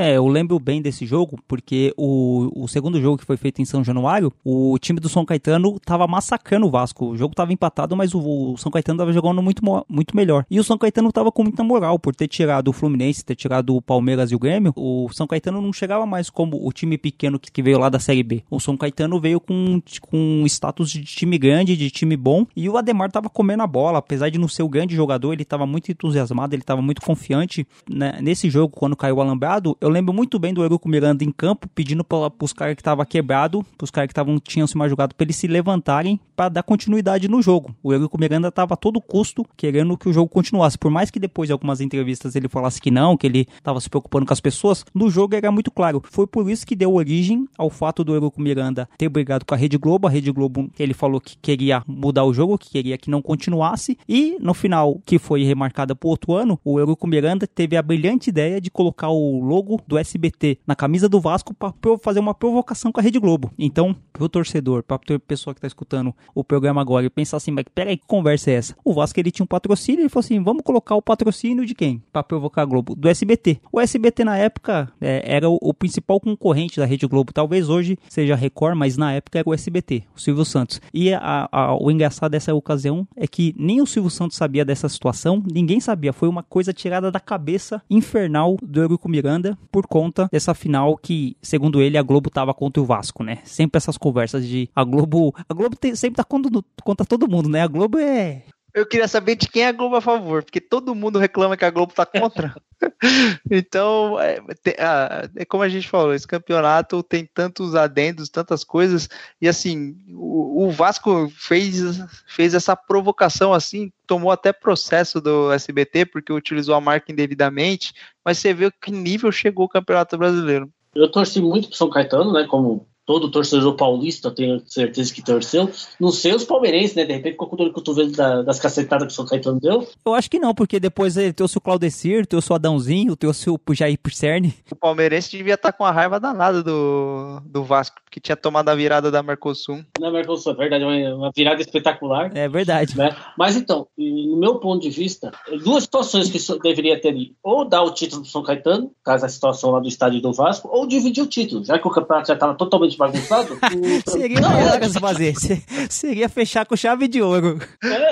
Speaker 2: É, eu lembro bem desse jogo, porque o, o segundo jogo que foi feito em São Januário, o time do São Caetano tava massacrando o Vasco. O jogo tava empatado, mas o, o São Caetano tava jogando muito, muito melhor. E o São Caetano tava com muita moral por ter tirado o Fluminense, ter tirado o Palmeiras e o Grêmio. O São Caetano não chegava mais como o time pequeno que, que veio lá da Série B. O São Caetano veio com, com status de time grande, de time bom. E o Ademar tava comendo a bola, apesar de não ser o grande jogador, ele tava muito entusiasmado, ele tava muito confiante. né? Nesse jogo, quando caiu o alambrado, eu lembro muito bem do Eurico Miranda em campo, pedindo para os caras que estavam quebrado, pros caras que tavam, tinham se machucado, para eles se levantarem para dar continuidade no jogo. O Eurico Miranda tava a todo custo querendo que o jogo continuasse. Por mais que depois de algumas entrevistas ele falasse que não, que ele tava se preocupando com as pessoas, no jogo era muito claro. Foi por isso que deu origem ao fato do Eurico Miranda ter brigado com a Rede Globo. A Rede Globo, ele falou que queria mudar o jogo, que queria que não continuasse. E no final, que foi remarcada por outro ano, o Eurico Miranda teve a brilhante ideia de colocar o logo do SBT na camisa do Vasco para fazer uma provocação com a Rede Globo. Então, pro torcedor, pra pessoa que tá escutando o programa agora e pensar assim, mas peraí, que conversa é essa? O Vasco ele tinha um patrocínio, ele falou assim, vamos colocar o patrocínio de quem? Para provocar a Globo? Do SBT. O SBT na época é, era o, o principal concorrente da Rede Globo. Talvez hoje seja Record, mas na época era o SBT, o Silvio Santos. E a, a, o engraçado dessa ocasião é que nem o Silvio Santos sabia dessa situação, ninguém sabia. Foi uma coisa tirada da cabeça infernal do Eurico Miranda por conta dessa final que, segundo ele, a Globo tava contra o Vasco, né? Sempre essas conversas de a Globo. A Globo tem, sempre tá contra, contra todo mundo, né? A Globo é.
Speaker 1: Eu queria saber de quem é a Globo a favor, porque todo mundo reclama que a Globo tá contra. *laughs* então, é, ah, é como a gente falou, esse campeonato tem tantos adendos, tantas coisas, e assim, o, o Vasco fez, fez essa provocação assim, tomou até processo do SBT, porque utilizou a marca indevidamente, mas você vê que nível chegou o Campeonato Brasileiro.
Speaker 3: Eu torci muito pro São Caetano, né? Como todo torcedor paulista, eu tenho certeza que torceu. Não sei os palmeirenses, né? De repente ficou com dor de cotovelo da- das cacetadas que o São Caetano deu.
Speaker 2: Eu acho que não, porque depois ele trouxe o Claudecir, trouxe o Adãozinho, trouxe o Jair Pisserni.
Speaker 1: O palmeirense devia estar com a raiva danada do, do Vasco, que tinha tomado a virada da Mercosul.
Speaker 3: Na Mercosul, é verdade, uma, uma virada espetacular.
Speaker 2: É verdade.
Speaker 3: Né? Mas então, no meu ponto de vista, duas situações que deveria ter ali. Ou dar o título pro São Caetano, caso a situação lá do estádio do Vasco, ou dividir o título. Já que o campeonato já estava totalmente bagunçado. *laughs* o-
Speaker 2: Seria
Speaker 3: Não,
Speaker 2: melhor se fazer. Se- Seria fechar com chave de ouro.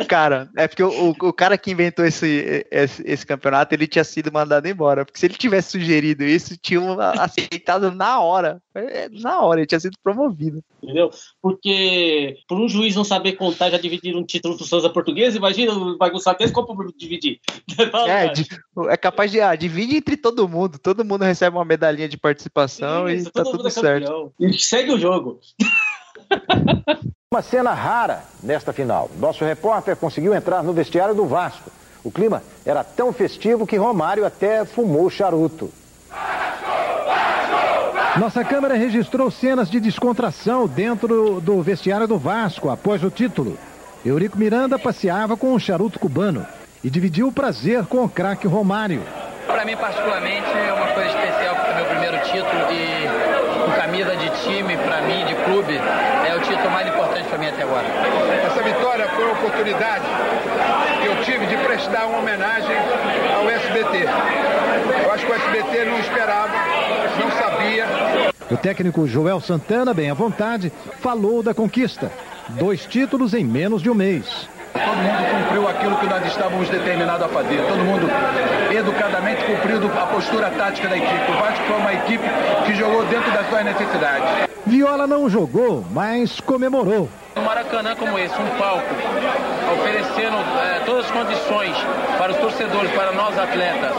Speaker 1: Cara, é porque o, o cara que inventou esse, esse, esse campeonato, ele tinha sido mandado embora. Porque se ele tivesse sugerido isso, tinham aceitado na hora. É, Na hora, ele tinha sido promovido.
Speaker 3: Entendeu? Porque por um juiz não saber contar, já dividir um título pro Souza Português, imagina o bagunçar desse, como pra dividir? Fala,
Speaker 1: É, é capaz de. Ah, divide entre todo mundo. Todo mundo recebe uma medalhinha de participação
Speaker 3: Isso,
Speaker 1: e tá
Speaker 3: todo
Speaker 1: tudo
Speaker 3: é
Speaker 1: certo.
Speaker 3: E segue o jogo. *laughs*
Speaker 5: Uma cena rara nesta final. Nosso repórter conseguiu entrar no vestiário do Vasco. O clima era tão festivo que Romário até fumou charuto.
Speaker 10: Nossa câmera registrou cenas de descontração dentro do vestiário do Vasco após o título. Eurico Miranda passeava com um charuto cubano e dividiu o prazer com o craque Romário.
Speaker 17: Para mim, particularmente, é uma coisa especial porque é meu primeiro título e com camisa de time, para mim, de clube, é o título mais importante para mim até agora.
Speaker 4: Essa vitória foi a oportunidade que eu tive de prestar uma homenagem ao SBT. Eu acho que o SBT não esperava.
Speaker 10: O técnico Joel Santana, bem à vontade, falou da conquista. Dois títulos em menos de um mês.
Speaker 18: Todo mundo cumpriu aquilo que nós estávamos determinados a fazer. Todo mundo educadamente cumpriu a postura tática da equipe. O Vasco foi uma equipe que jogou dentro das suas necessidades.
Speaker 10: Viola não jogou, mas comemorou.
Speaker 17: Um Maracanã como esse, um palco, oferecendo é, todas as condições para os torcedores, para nós atletas,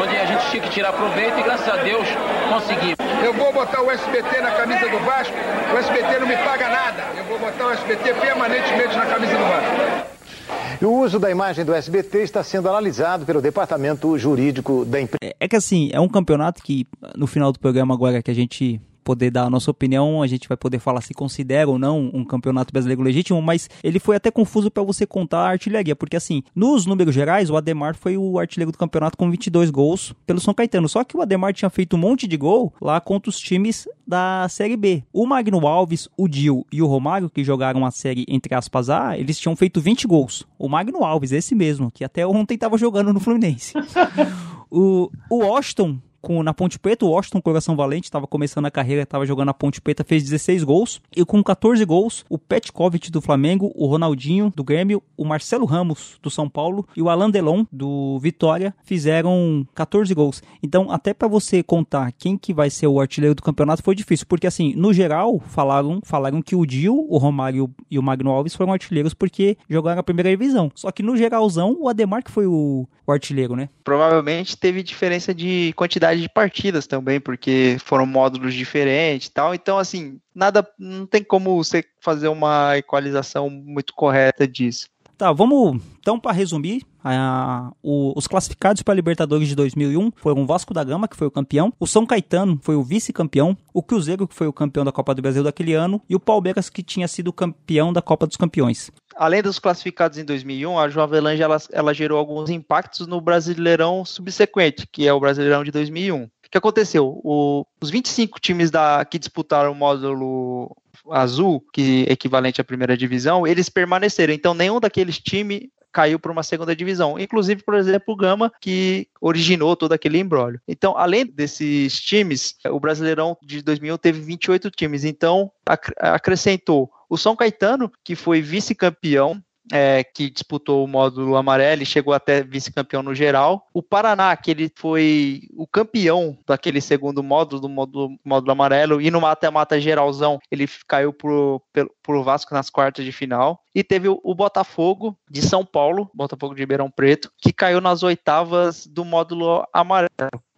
Speaker 17: onde a gente tinha que tirar proveito e graças a Deus conseguimos.
Speaker 4: Eu vou botar o SBT na camisa do Vasco, o SBT não me paga nada. Eu vou botar o SBT permanentemente na camisa do Vasco.
Speaker 10: O uso da imagem do SBT está sendo analisado pelo departamento jurídico da empresa.
Speaker 2: É, é que assim, é um campeonato que no final do programa agora que a gente poder dar a nossa opinião, a gente vai poder falar se considera ou não um campeonato brasileiro legítimo, mas ele foi até confuso para você contar a artilharia, porque assim, nos números gerais, o Ademar foi o artilheiro do campeonato com 22 gols pelo São Caetano, só que o Ademar tinha feito um monte de gol lá contra os times da Série B. O Magno Alves, o Dil e o Romário, que jogaram a série entre aspas A, eles tinham feito 20 gols. O Magno Alves, esse mesmo, que até ontem estava jogando no Fluminense. *laughs* o, o Washington com, na Ponte Preta, o Washington Coração Valente estava começando a carreira, estava jogando na Ponte Preta, fez 16 gols. E com 14 gols, o Petkovic do Flamengo, o Ronaldinho do Grêmio, o Marcelo Ramos do São Paulo e o Alain Delon do Vitória fizeram 14 gols. Então, até para você contar quem que vai ser o artilheiro do campeonato foi difícil, porque assim, no geral, falaram, falaram que o Dil, o Romário e o Magno Alves foram artilheiros porque jogaram a primeira divisão. Só que no geralzão, o Ademar que foi o, o artilheiro, né?
Speaker 1: Provavelmente teve diferença de quantidade de partidas também, porque foram módulos diferentes e tal. Então, assim, nada, não tem como você fazer uma equalização muito correta disso.
Speaker 2: Tá, vamos então para resumir, o, os classificados para a Libertadores de 2001 foram o Vasco da Gama, que foi o campeão, o São Caetano foi o vice-campeão, o Cruzeiro, que foi o campeão da Copa do Brasil daquele ano, e o Palmeiras, que tinha sido campeão da Copa dos Campeões.
Speaker 1: Além dos classificados em 2001, a João Avelange ela, ela gerou alguns impactos no Brasileirão subsequente, que é o Brasileirão de 2001 que aconteceu? O, os 25 times da, que disputaram o módulo azul, que é equivalente à primeira divisão, eles permaneceram. Então, nenhum daqueles times caiu para uma segunda divisão. Inclusive, por exemplo, o Gama, que originou todo aquele embrólio. Então, além desses times, o Brasileirão de 2001 teve 28 times. Então, acrescentou o São Caetano, que foi vice-campeão é, que disputou o módulo amarelo e chegou até vice-campeão no geral. O Paraná, que ele foi o campeão daquele segundo módulo, do módulo, módulo amarelo, e no mata-mata geralzão, ele caiu pro, pro Vasco nas quartas de final. E teve o, o Botafogo de São Paulo, Botafogo de Ribeirão Preto, que caiu nas oitavas do módulo amarelo.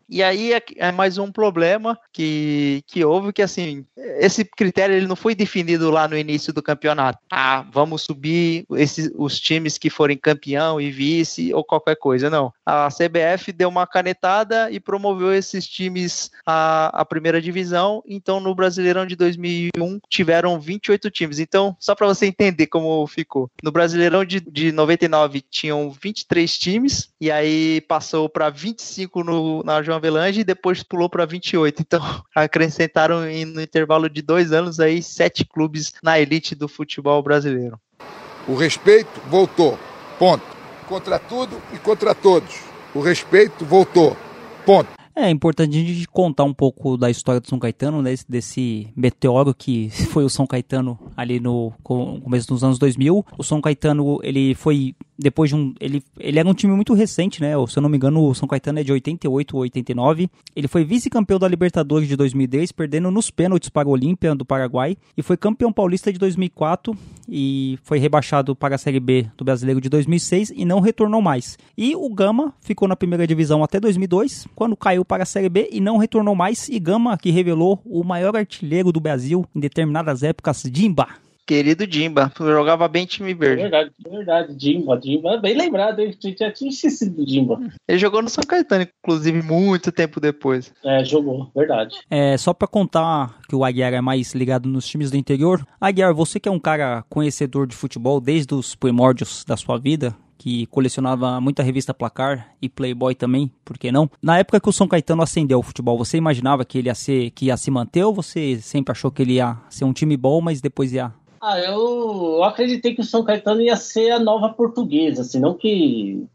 Speaker 1: E aí é, é, mais um problema que, que houve, que assim, esse critério ele não foi definido lá no início do campeonato. Ah, vamos subir esses, os times que forem campeão e vice ou qualquer coisa, não. A CBF deu uma canetada e promoveu esses times à, à primeira divisão, então no Brasileirão de 2001 tiveram 28 times. Então, só para você entender como ficou. No Brasileirão de, de 99 tinham 23 times, e aí passou para 25 no, na João Avelange e depois pulou para 28. Então, *laughs* acrescentaram no intervalo de dois anos aí sete clubes na elite do futebol brasileiro.
Speaker 4: O respeito voltou. Ponto. Contra tudo e contra todos. O respeito voltou. Ponto.
Speaker 2: É importante a gente contar um pouco da história do São Caetano, né, desse meteoro que *laughs* foi o São Caetano ali no começo dos anos 2000. O São Caetano, ele foi depois de um. Ele, ele era um time muito recente, né? Se eu não me engano, o São Caetano é de 88 ou 89. Ele foi vice-campeão da Libertadores de 2010, perdendo nos pênaltis para o Olímpia do Paraguai. E foi campeão paulista de 2004 e foi rebaixado para a Série B do Brasileiro de 2006 e não retornou mais. E o Gama ficou na primeira divisão até 2002, quando caiu para a Série B e não retornou mais. E Gama, que revelou o maior artilheiro do Brasil em determinadas épocas, Dimba.
Speaker 1: Querido Dimba, jogava bem time verde.
Speaker 3: É verdade, é verdade, Dimba, Dimba, bem lembrado, hein? Já tinha esquecido do Dimba.
Speaker 1: Ele jogou no São Caetano, inclusive, muito tempo depois.
Speaker 3: É, jogou, verdade.
Speaker 2: É, só pra contar que o Aguiar é mais ligado nos times do interior. Aguiar, você que é um cara conhecedor de futebol desde os primórdios da sua vida, que colecionava muita revista Placar e Playboy também, por que não? Na época que o São Caetano ascendeu o futebol, você imaginava que ele ia ser, que ia se manter ou você sempre achou que ele ia ser um time bom, mas depois ia
Speaker 3: ah, eu, eu, acreditei que o São Caetano ia ser a nova portuguesa, assim, não que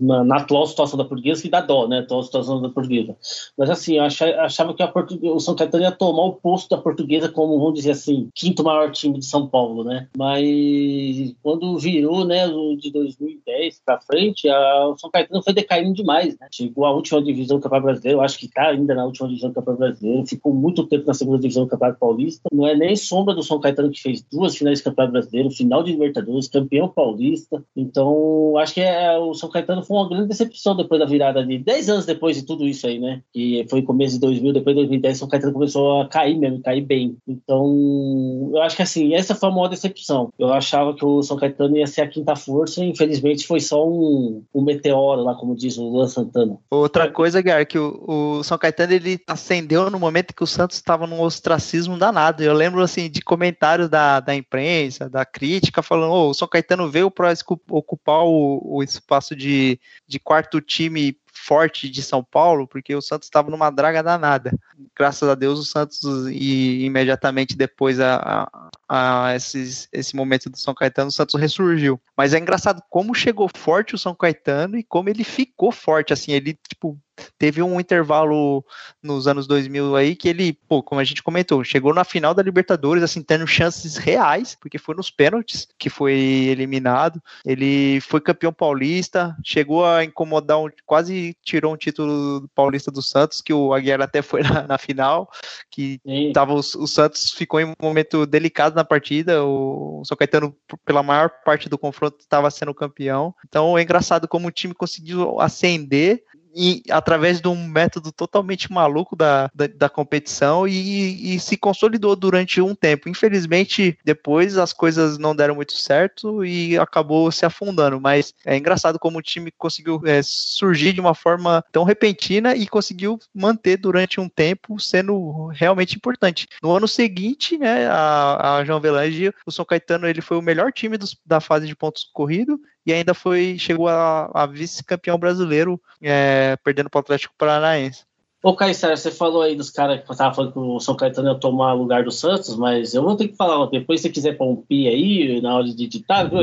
Speaker 3: na, na, atual situação da portuguesa, que dá dó, né, atual situação da portuguesa. Mas assim, eu achava, achava que o São Caetano ia tomar o posto da portuguesa como, vamos dizer assim, quinto maior time de São Paulo, né. Mas quando virou, né, de 2010 para frente, a, o São Caetano foi decaindo demais, né. Chegou à última divisão do Campeonato Brasileiro, acho que está ainda na última divisão do Campeonato Brasileiro, ficou muito tempo na segunda divisão do Campeonato Paulista. Não é nem sombra do São Caetano que fez duas finais de campeonato brasileiro, final de Libertadores, campeão paulista. Então, acho que é, o São Caetano foi uma grande decepção depois da virada de 10 anos depois de tudo isso aí, né? Que foi começo de 2000, depois de 2010, o São Caetano começou a cair mesmo, cair bem. Então, eu acho que assim, essa foi a maior decepção. Eu achava que o São Caetano ia ser a quinta força, e infelizmente foi só um, um meteoro lá, como diz o Luan Santana.
Speaker 1: Outra coisa, Gar, que o, o São Caetano ele acendeu no momento que o Santos estava num ostracismo danado. Eu lembro assim de comentários da da, imprensa, da crítica, falando: oh, o São Caetano veio para ocupar o, o espaço de, de quarto time forte de São Paulo, porque o Santos estava numa draga danada. Graças a Deus, o Santos, e imediatamente depois a, a, a esses, esse momento do São Caetano, o Santos ressurgiu. Mas é engraçado como chegou forte o São Caetano e como ele ficou forte, assim, ele, tipo, teve um intervalo nos anos 2000 aí que ele, pô, como a gente comentou, chegou na final da Libertadores, assim, tendo chances reais, porque foi nos pênaltis que foi eliminado. Ele foi campeão paulista, chegou a incomodar, um, quase tirou um título paulista do Santos, que o Aguiar até foi *laughs* na, na final, que tava, o, o, Santos ficou em um momento delicado na partida, o, o São Caetano, pela maior parte do confronto, estava sendo campeão. Então é engraçado como o time conseguiu ascender e, através de um método totalmente maluco da, da, da competição e, e, se consolidou durante um tempo. Infelizmente, depois as coisas não deram muito certo e acabou se afundando. Mas é engraçado como o time conseguiu é, surgir de uma forma tão repentina e conseguiu manter durante um tempo, sendo realmente importante. No ano seguinte, né, a, a João Velange, o São Caetano ele foi o melhor time dos, da fase de pontos corrido e ainda foi chegou a, a vice-campeão brasileiro, é, perdendo para o Atlético Paranaense.
Speaker 3: Ô, Caissara, você falou aí dos caras que estavam falando que o São Caetano ia tomar lugar do Santos, mas eu vou ter que falar, depois se você quiser pôr um pi aí, na hora de editar, viu?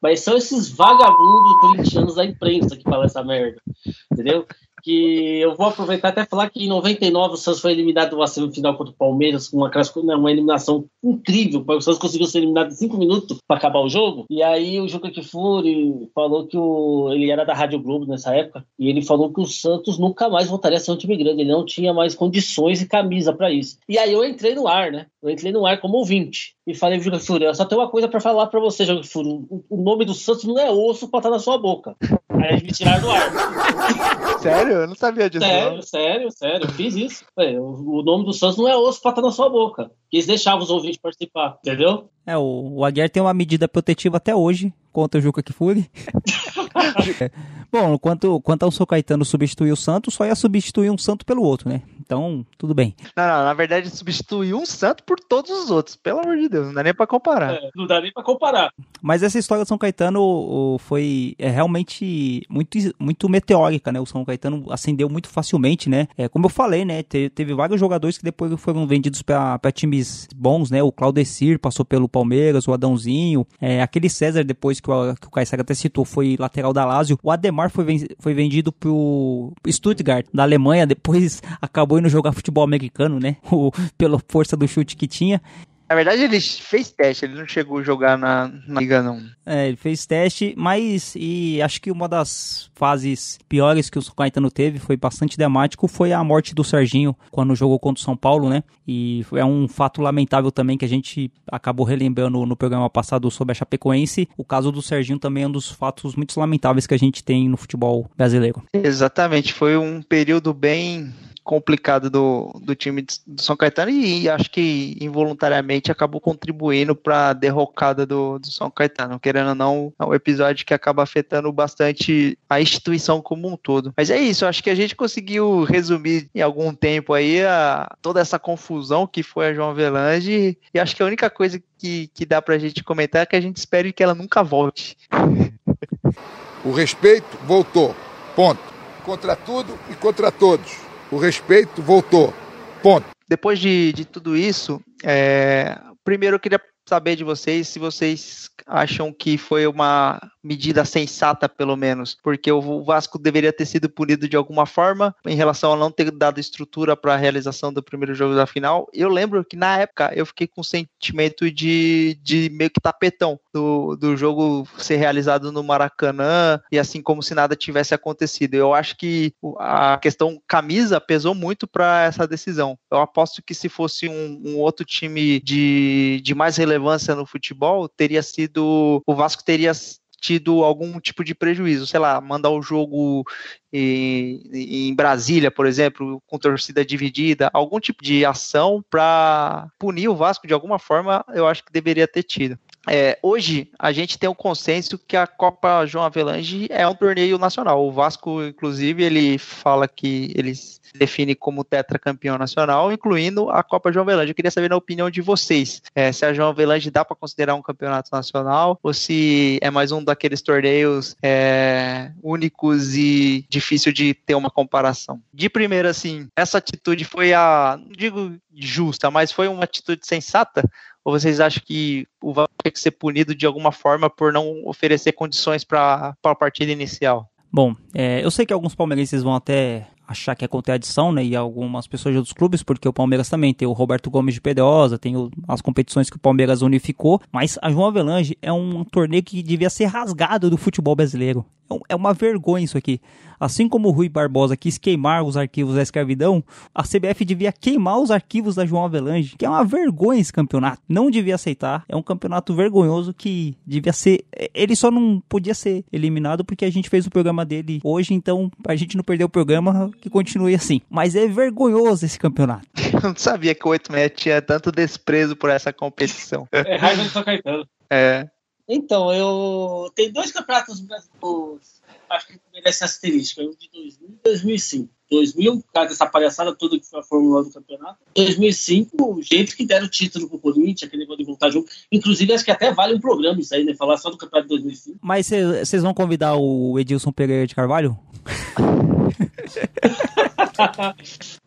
Speaker 3: mas são esses vagabundos corintianos da imprensa que falam essa merda, entendeu? Que eu vou aproveitar até falar que em 99 o Santos foi eliminado uma semifinal contra o Palmeiras com uma, uma eliminação incrível. O Santos conseguiu ser eliminado em 5 minutos para acabar o jogo. E aí o Juca Kifuri falou que o, ele era da Rádio Globo nessa época e ele falou que o Santos nunca mais voltaria a ser um time grande. Ele não tinha mais condições e camisa para isso. E aí eu entrei no ar, né? Eu entrei no ar como ouvinte e falei, Juca Kifuri, eu só tenho uma coisa para falar para você, Juca Kifuri. O, o nome do Santos não é osso para estar na sua boca. Aí eles me tiraram do ar.
Speaker 1: Sério? Eu não sabia disso.
Speaker 3: Sério, não. sério, sério. Eu fiz isso. o nome do Santos não é osso pra estar na sua boca. Quis deixar os ouvintes participar, entendeu?
Speaker 2: É, o, o Aguiar tem uma medida protetiva até hoje contra o Juca Kifuri. *laughs* *laughs* Bom, quanto, quanto ao São Caetano substituir o Santos, só ia substituir um santo pelo outro, né? Então, tudo bem.
Speaker 1: Não, não, na verdade, substituir um santo por todos os outros. Pelo amor de Deus, não dá nem pra comparar.
Speaker 3: É, não dá nem pra comparar.
Speaker 2: Mas essa história do São Caetano foi é, realmente muito, muito meteórica, né? O São Caetano ascendeu muito facilmente, né? É, como eu falei, né? Teve, teve vários jogadores que depois foram vendidos para times bons, né? O Claudecir passou pelo Palmeiras, o Adãozinho, é, aquele César, depois que o, que o Caissara até citou, foi lateral da Lazio. O Ademar foi, foi vendido pro Stuttgart, da Alemanha, depois *laughs* acabou indo jogar futebol americano, né? *laughs* Pela força do chute que tinha.
Speaker 1: Na verdade, ele fez teste, ele não chegou a jogar na, na liga, não.
Speaker 2: É, ele fez teste, mas e acho que uma das fases piores que o Caetano teve foi bastante dramático, foi a morte do Serginho quando jogou contra o São Paulo, né? E é um fato lamentável também que a gente acabou relembrando no programa passado sobre a Chapecoense. O caso do Serginho também é um dos fatos muito lamentáveis que a gente tem no futebol brasileiro.
Speaker 1: Exatamente, foi um período bem complicado do, do time do São Caetano e, e acho que involuntariamente acabou contribuindo para a derrocada do, do São Caetano. Querendo ou não, é um episódio que acaba afetando bastante a instituição como um todo. Mas é isso, acho que a gente conseguiu resumir em algum tempo aí a, toda essa confusão que foi a João Avelange e acho que a única coisa que, que dá pra gente comentar é que a gente espere que ela nunca volte.
Speaker 4: O respeito voltou. Ponto. Contra tudo e contra todos. O respeito voltou. Ponto.
Speaker 1: Depois de, de tudo isso, é, primeiro eu queria saber de vocês se vocês acham que foi uma medida sensata, pelo menos, porque o Vasco deveria ter sido punido de alguma forma em relação a não ter dado estrutura para a realização do primeiro jogo da final. Eu lembro que na época eu fiquei com o sentimento de, de meio que tapetão do, do jogo ser realizado no Maracanã e assim como se nada tivesse acontecido. Eu acho que a questão camisa pesou muito para essa decisão. Eu aposto que se fosse um, um outro time de, de mais relevância no futebol, teria sido o Vasco teria tido algum tipo de prejuízo, sei lá, mandar o jogo em, em Brasília, por exemplo, com torcida dividida, algum tipo de ação para punir o Vasco de alguma forma, eu acho que deveria ter tido. É, hoje a gente tem um consenso que a Copa João Avelange é um torneio nacional. O Vasco, inclusive, ele fala que ele se define como tetracampeão nacional, incluindo a Copa João Avelange. Eu queria saber na opinião de vocês, é, se a João Avelange dá para considerar um campeonato nacional ou se é mais um daqueles torneios é, únicos e difícil de ter uma comparação. De primeira, assim, essa atitude foi a, não digo justa, mas foi uma atitude sensata ou vocês acham que o VAR tem que ser punido de alguma forma por não oferecer condições para a partida inicial?
Speaker 2: Bom, é, eu sei que alguns palmeirenses vão até achar que é contradição, né? E algumas pessoas de outros clubes, porque o Palmeiras também tem o Roberto Gomes de Pedrosa, tem o, as competições que o Palmeiras unificou, mas a João Avelange é um torneio que devia ser rasgado do futebol brasileiro. É, é uma vergonha isso aqui. Assim como o Rui Barbosa quis queimar os arquivos da escravidão, a CBF devia queimar os arquivos da João Avelange, que é uma vergonha esse campeonato. Não devia aceitar. É um campeonato vergonhoso que devia ser. Ele só não podia ser eliminado porque a gente fez o programa dele hoje, então a gente não perdeu o programa, que continue assim. Mas é vergonhoso esse campeonato. *laughs*
Speaker 1: Eu não sabia que o 86 tinha tanto desprezo por essa competição.
Speaker 3: É raiva de São Caetano.
Speaker 1: É.
Speaker 3: Então, eu. Tem dois campeonatos brasileiros, acho que merece asterisco. Um de 2000 e 2005. 2000, por causa dessa palhaçada toda que foi a Fórmula do campeonato. 2005, o jeito que deram o título pro Corinthians, aquele negócio de voltar junto. Inclusive, acho que até vale um programa isso aí, né? Falar só do campeonato de 2005.
Speaker 2: Mas vocês vão convidar o Edilson Pereira de Carvalho? *laughs*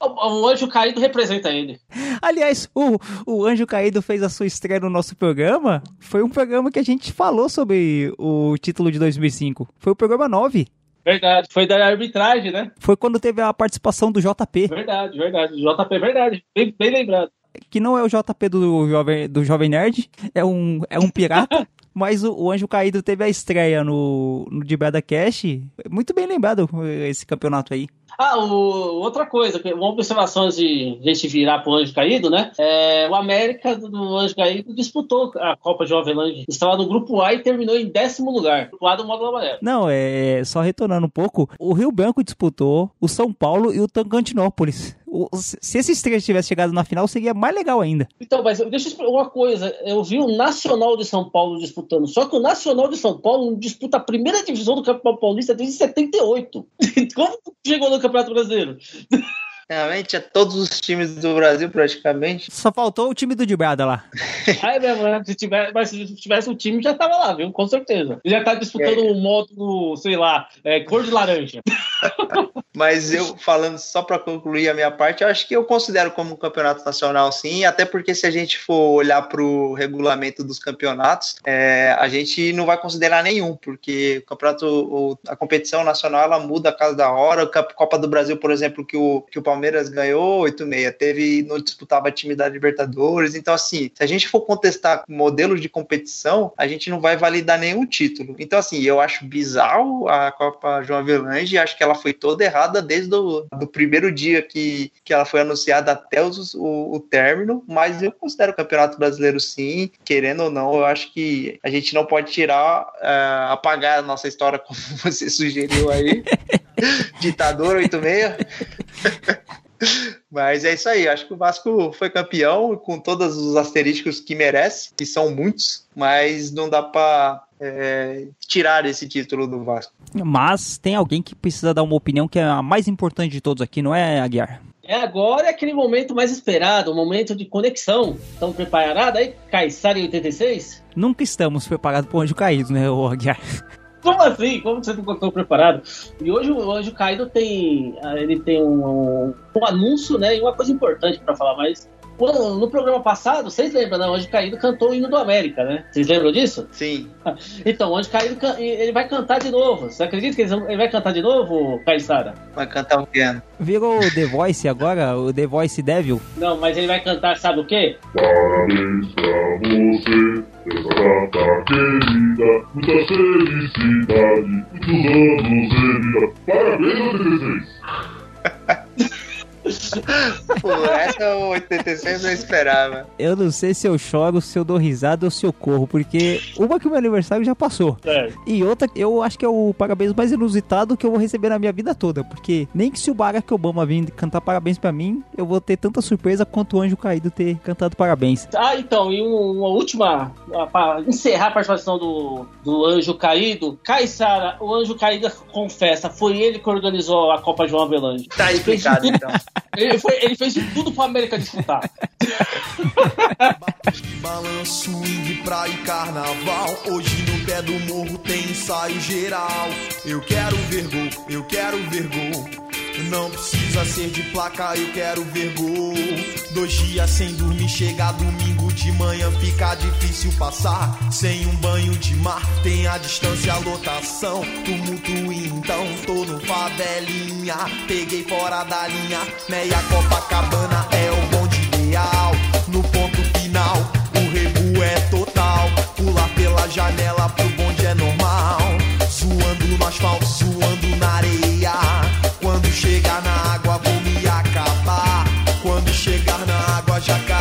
Speaker 3: o, Anjo Caído representa ele.
Speaker 2: Aliás, o, o Anjo Caído fez a sua estreia no nosso programa. Foi um programa que a gente falou sobre o título de 2005. Foi o programa 9.
Speaker 3: Verdade, foi da arbitragem, né?
Speaker 2: Foi quando teve a participação do JP.
Speaker 3: Verdade, verdade. JP, verdade. Bem, bem lembrado.
Speaker 2: Que não é o JP do Jovem, do Jovem Nerd, é um, é um pirata. *laughs* Mas o, o, Anjo Caído teve a estreia no, no Dibrada Cash. Muito bem lembrado esse campeonato aí.
Speaker 3: Ah, o, outra coisa, uma observação de a gente virar pro Anjo Caído, né? É, o América do Anjo Caído disputou a Copa de Avelange. Estava no grupo A e terminou em décimo lugar. Do lado do módulo amarelo.
Speaker 2: Não, é só retornando um pouco. O Rio Branco disputou, o São Paulo e o Tocantinópolis se esses três tivessem chegado na final, seria mais legal ainda.
Speaker 3: Então, mas deixa eu explicar uma coisa. Eu vi o Nacional de São Paulo disputando, só que o Nacional de São Paulo disputa a primeira divisão do Campeonato Paulista desde 78. *laughs* Como chegou no Campeonato Brasileiro?
Speaker 1: Realmente, é todos os times do Brasil, praticamente.
Speaker 2: Só faltou o time do Dibrada lá. *laughs*
Speaker 3: é mesmo, né? Se tivesse, mas se tivesse o time, já tava lá, viu? Com certeza. Já tá disputando o é. um módulo, sei lá, é, cor de laranja. *laughs* *laughs*
Speaker 1: Mas eu, falando só para concluir a minha parte, eu acho que eu considero como um campeonato nacional, sim, até porque se a gente for olhar para o regulamento dos campeonatos, é, a gente não vai considerar nenhum, porque o campeonato, a competição nacional, ela muda a cada hora. A Copa do Brasil, por exemplo, que o, que o Palmeiras ganhou 8-6, teve, não disputava time da Libertadores. Então, assim, se a gente for contestar modelos de competição, a gente não vai validar nenhum título. Então, assim, eu acho bizarro a Copa João Avelange, acho que ela foi toda errada desde o do primeiro dia que, que ela foi anunciada até os, o, o término, mas eu considero o Campeonato Brasileiro sim, querendo ou não, eu acho que a gente não pode tirar, uh, apagar a nossa história *laughs* como você sugeriu aí. *laughs* Ditador 86. Mas é isso aí, acho que o Vasco foi campeão com todos os asterísticos que merece, que são muitos, mas não dá para é, tirar esse título do Vasco.
Speaker 2: Mas tem alguém que precisa dar uma opinião que é a mais importante de todos aqui, não é, Aguiar?
Speaker 3: É agora é aquele momento mais esperado, o momento de conexão. Estão preparados aí? Caissara em 86?
Speaker 2: Nunca estamos preparados para o anjo caído, né, Aguiar?
Speaker 3: Como assim? Como você não ficou preparado? E hoje o Anjo Caído tem, ele tem um, um anúncio, né? E uma coisa importante para falar, mas no programa passado, vocês lembram, né? O Anjo Caído cantou o hino do América, né? Vocês lembram disso?
Speaker 1: Sim. *laughs*
Speaker 3: Então, o Anjo Caído ele vai cantar de novo. Você acredita que ele vai cantar de novo, Caissara?
Speaker 1: Vai cantar o piano.
Speaker 2: Virou o The Voice agora? O The Voice Devil?
Speaker 3: Não, mas ele vai cantar, sabe o quê?
Speaker 19: Parabéns pra você, essa data querida, muita felicidade, muitos anos de vida. Parabéns, 86! *laughs*
Speaker 1: Pô, essa 86 eu esperava.
Speaker 2: Eu não sei se eu choro, se eu dou risada ou se eu corro, porque uma que o meu aniversário já passou.
Speaker 3: É.
Speaker 2: E outra, eu acho que é o parabéns mais inusitado que eu vou receber na minha vida toda, porque nem que se o Barack Obama vir cantar parabéns pra mim, eu vou ter tanta surpresa quanto o Anjo Caído ter cantado parabéns.
Speaker 3: Ah, então, e uma última, para encerrar a participação do, do Anjo Caído, Caissara, o Anjo Caído confessa, foi ele que organizou a Copa João Avelange.
Speaker 1: Tá explicado, *laughs* então.
Speaker 3: Ele, foi, ele fez de tudo pro América disputar.
Speaker 20: Balanço, swing, praia e carnaval. Hoje no pé do morro tem ensaio geral. Eu quero ver gol, eu quero ver gol. Não precisa ser de placa, eu quero ver gol. Dois dias sem dormir, chega domingo de manhã, fica difícil passar. Sem um banho de mar, tem a distância, a lotação. Tumulto então, tô no favelinha. Peguei fora da linha, meia Copacabana é o bonde ideal. No ponto final, o rego é total. Pular pela janela pro Maracajá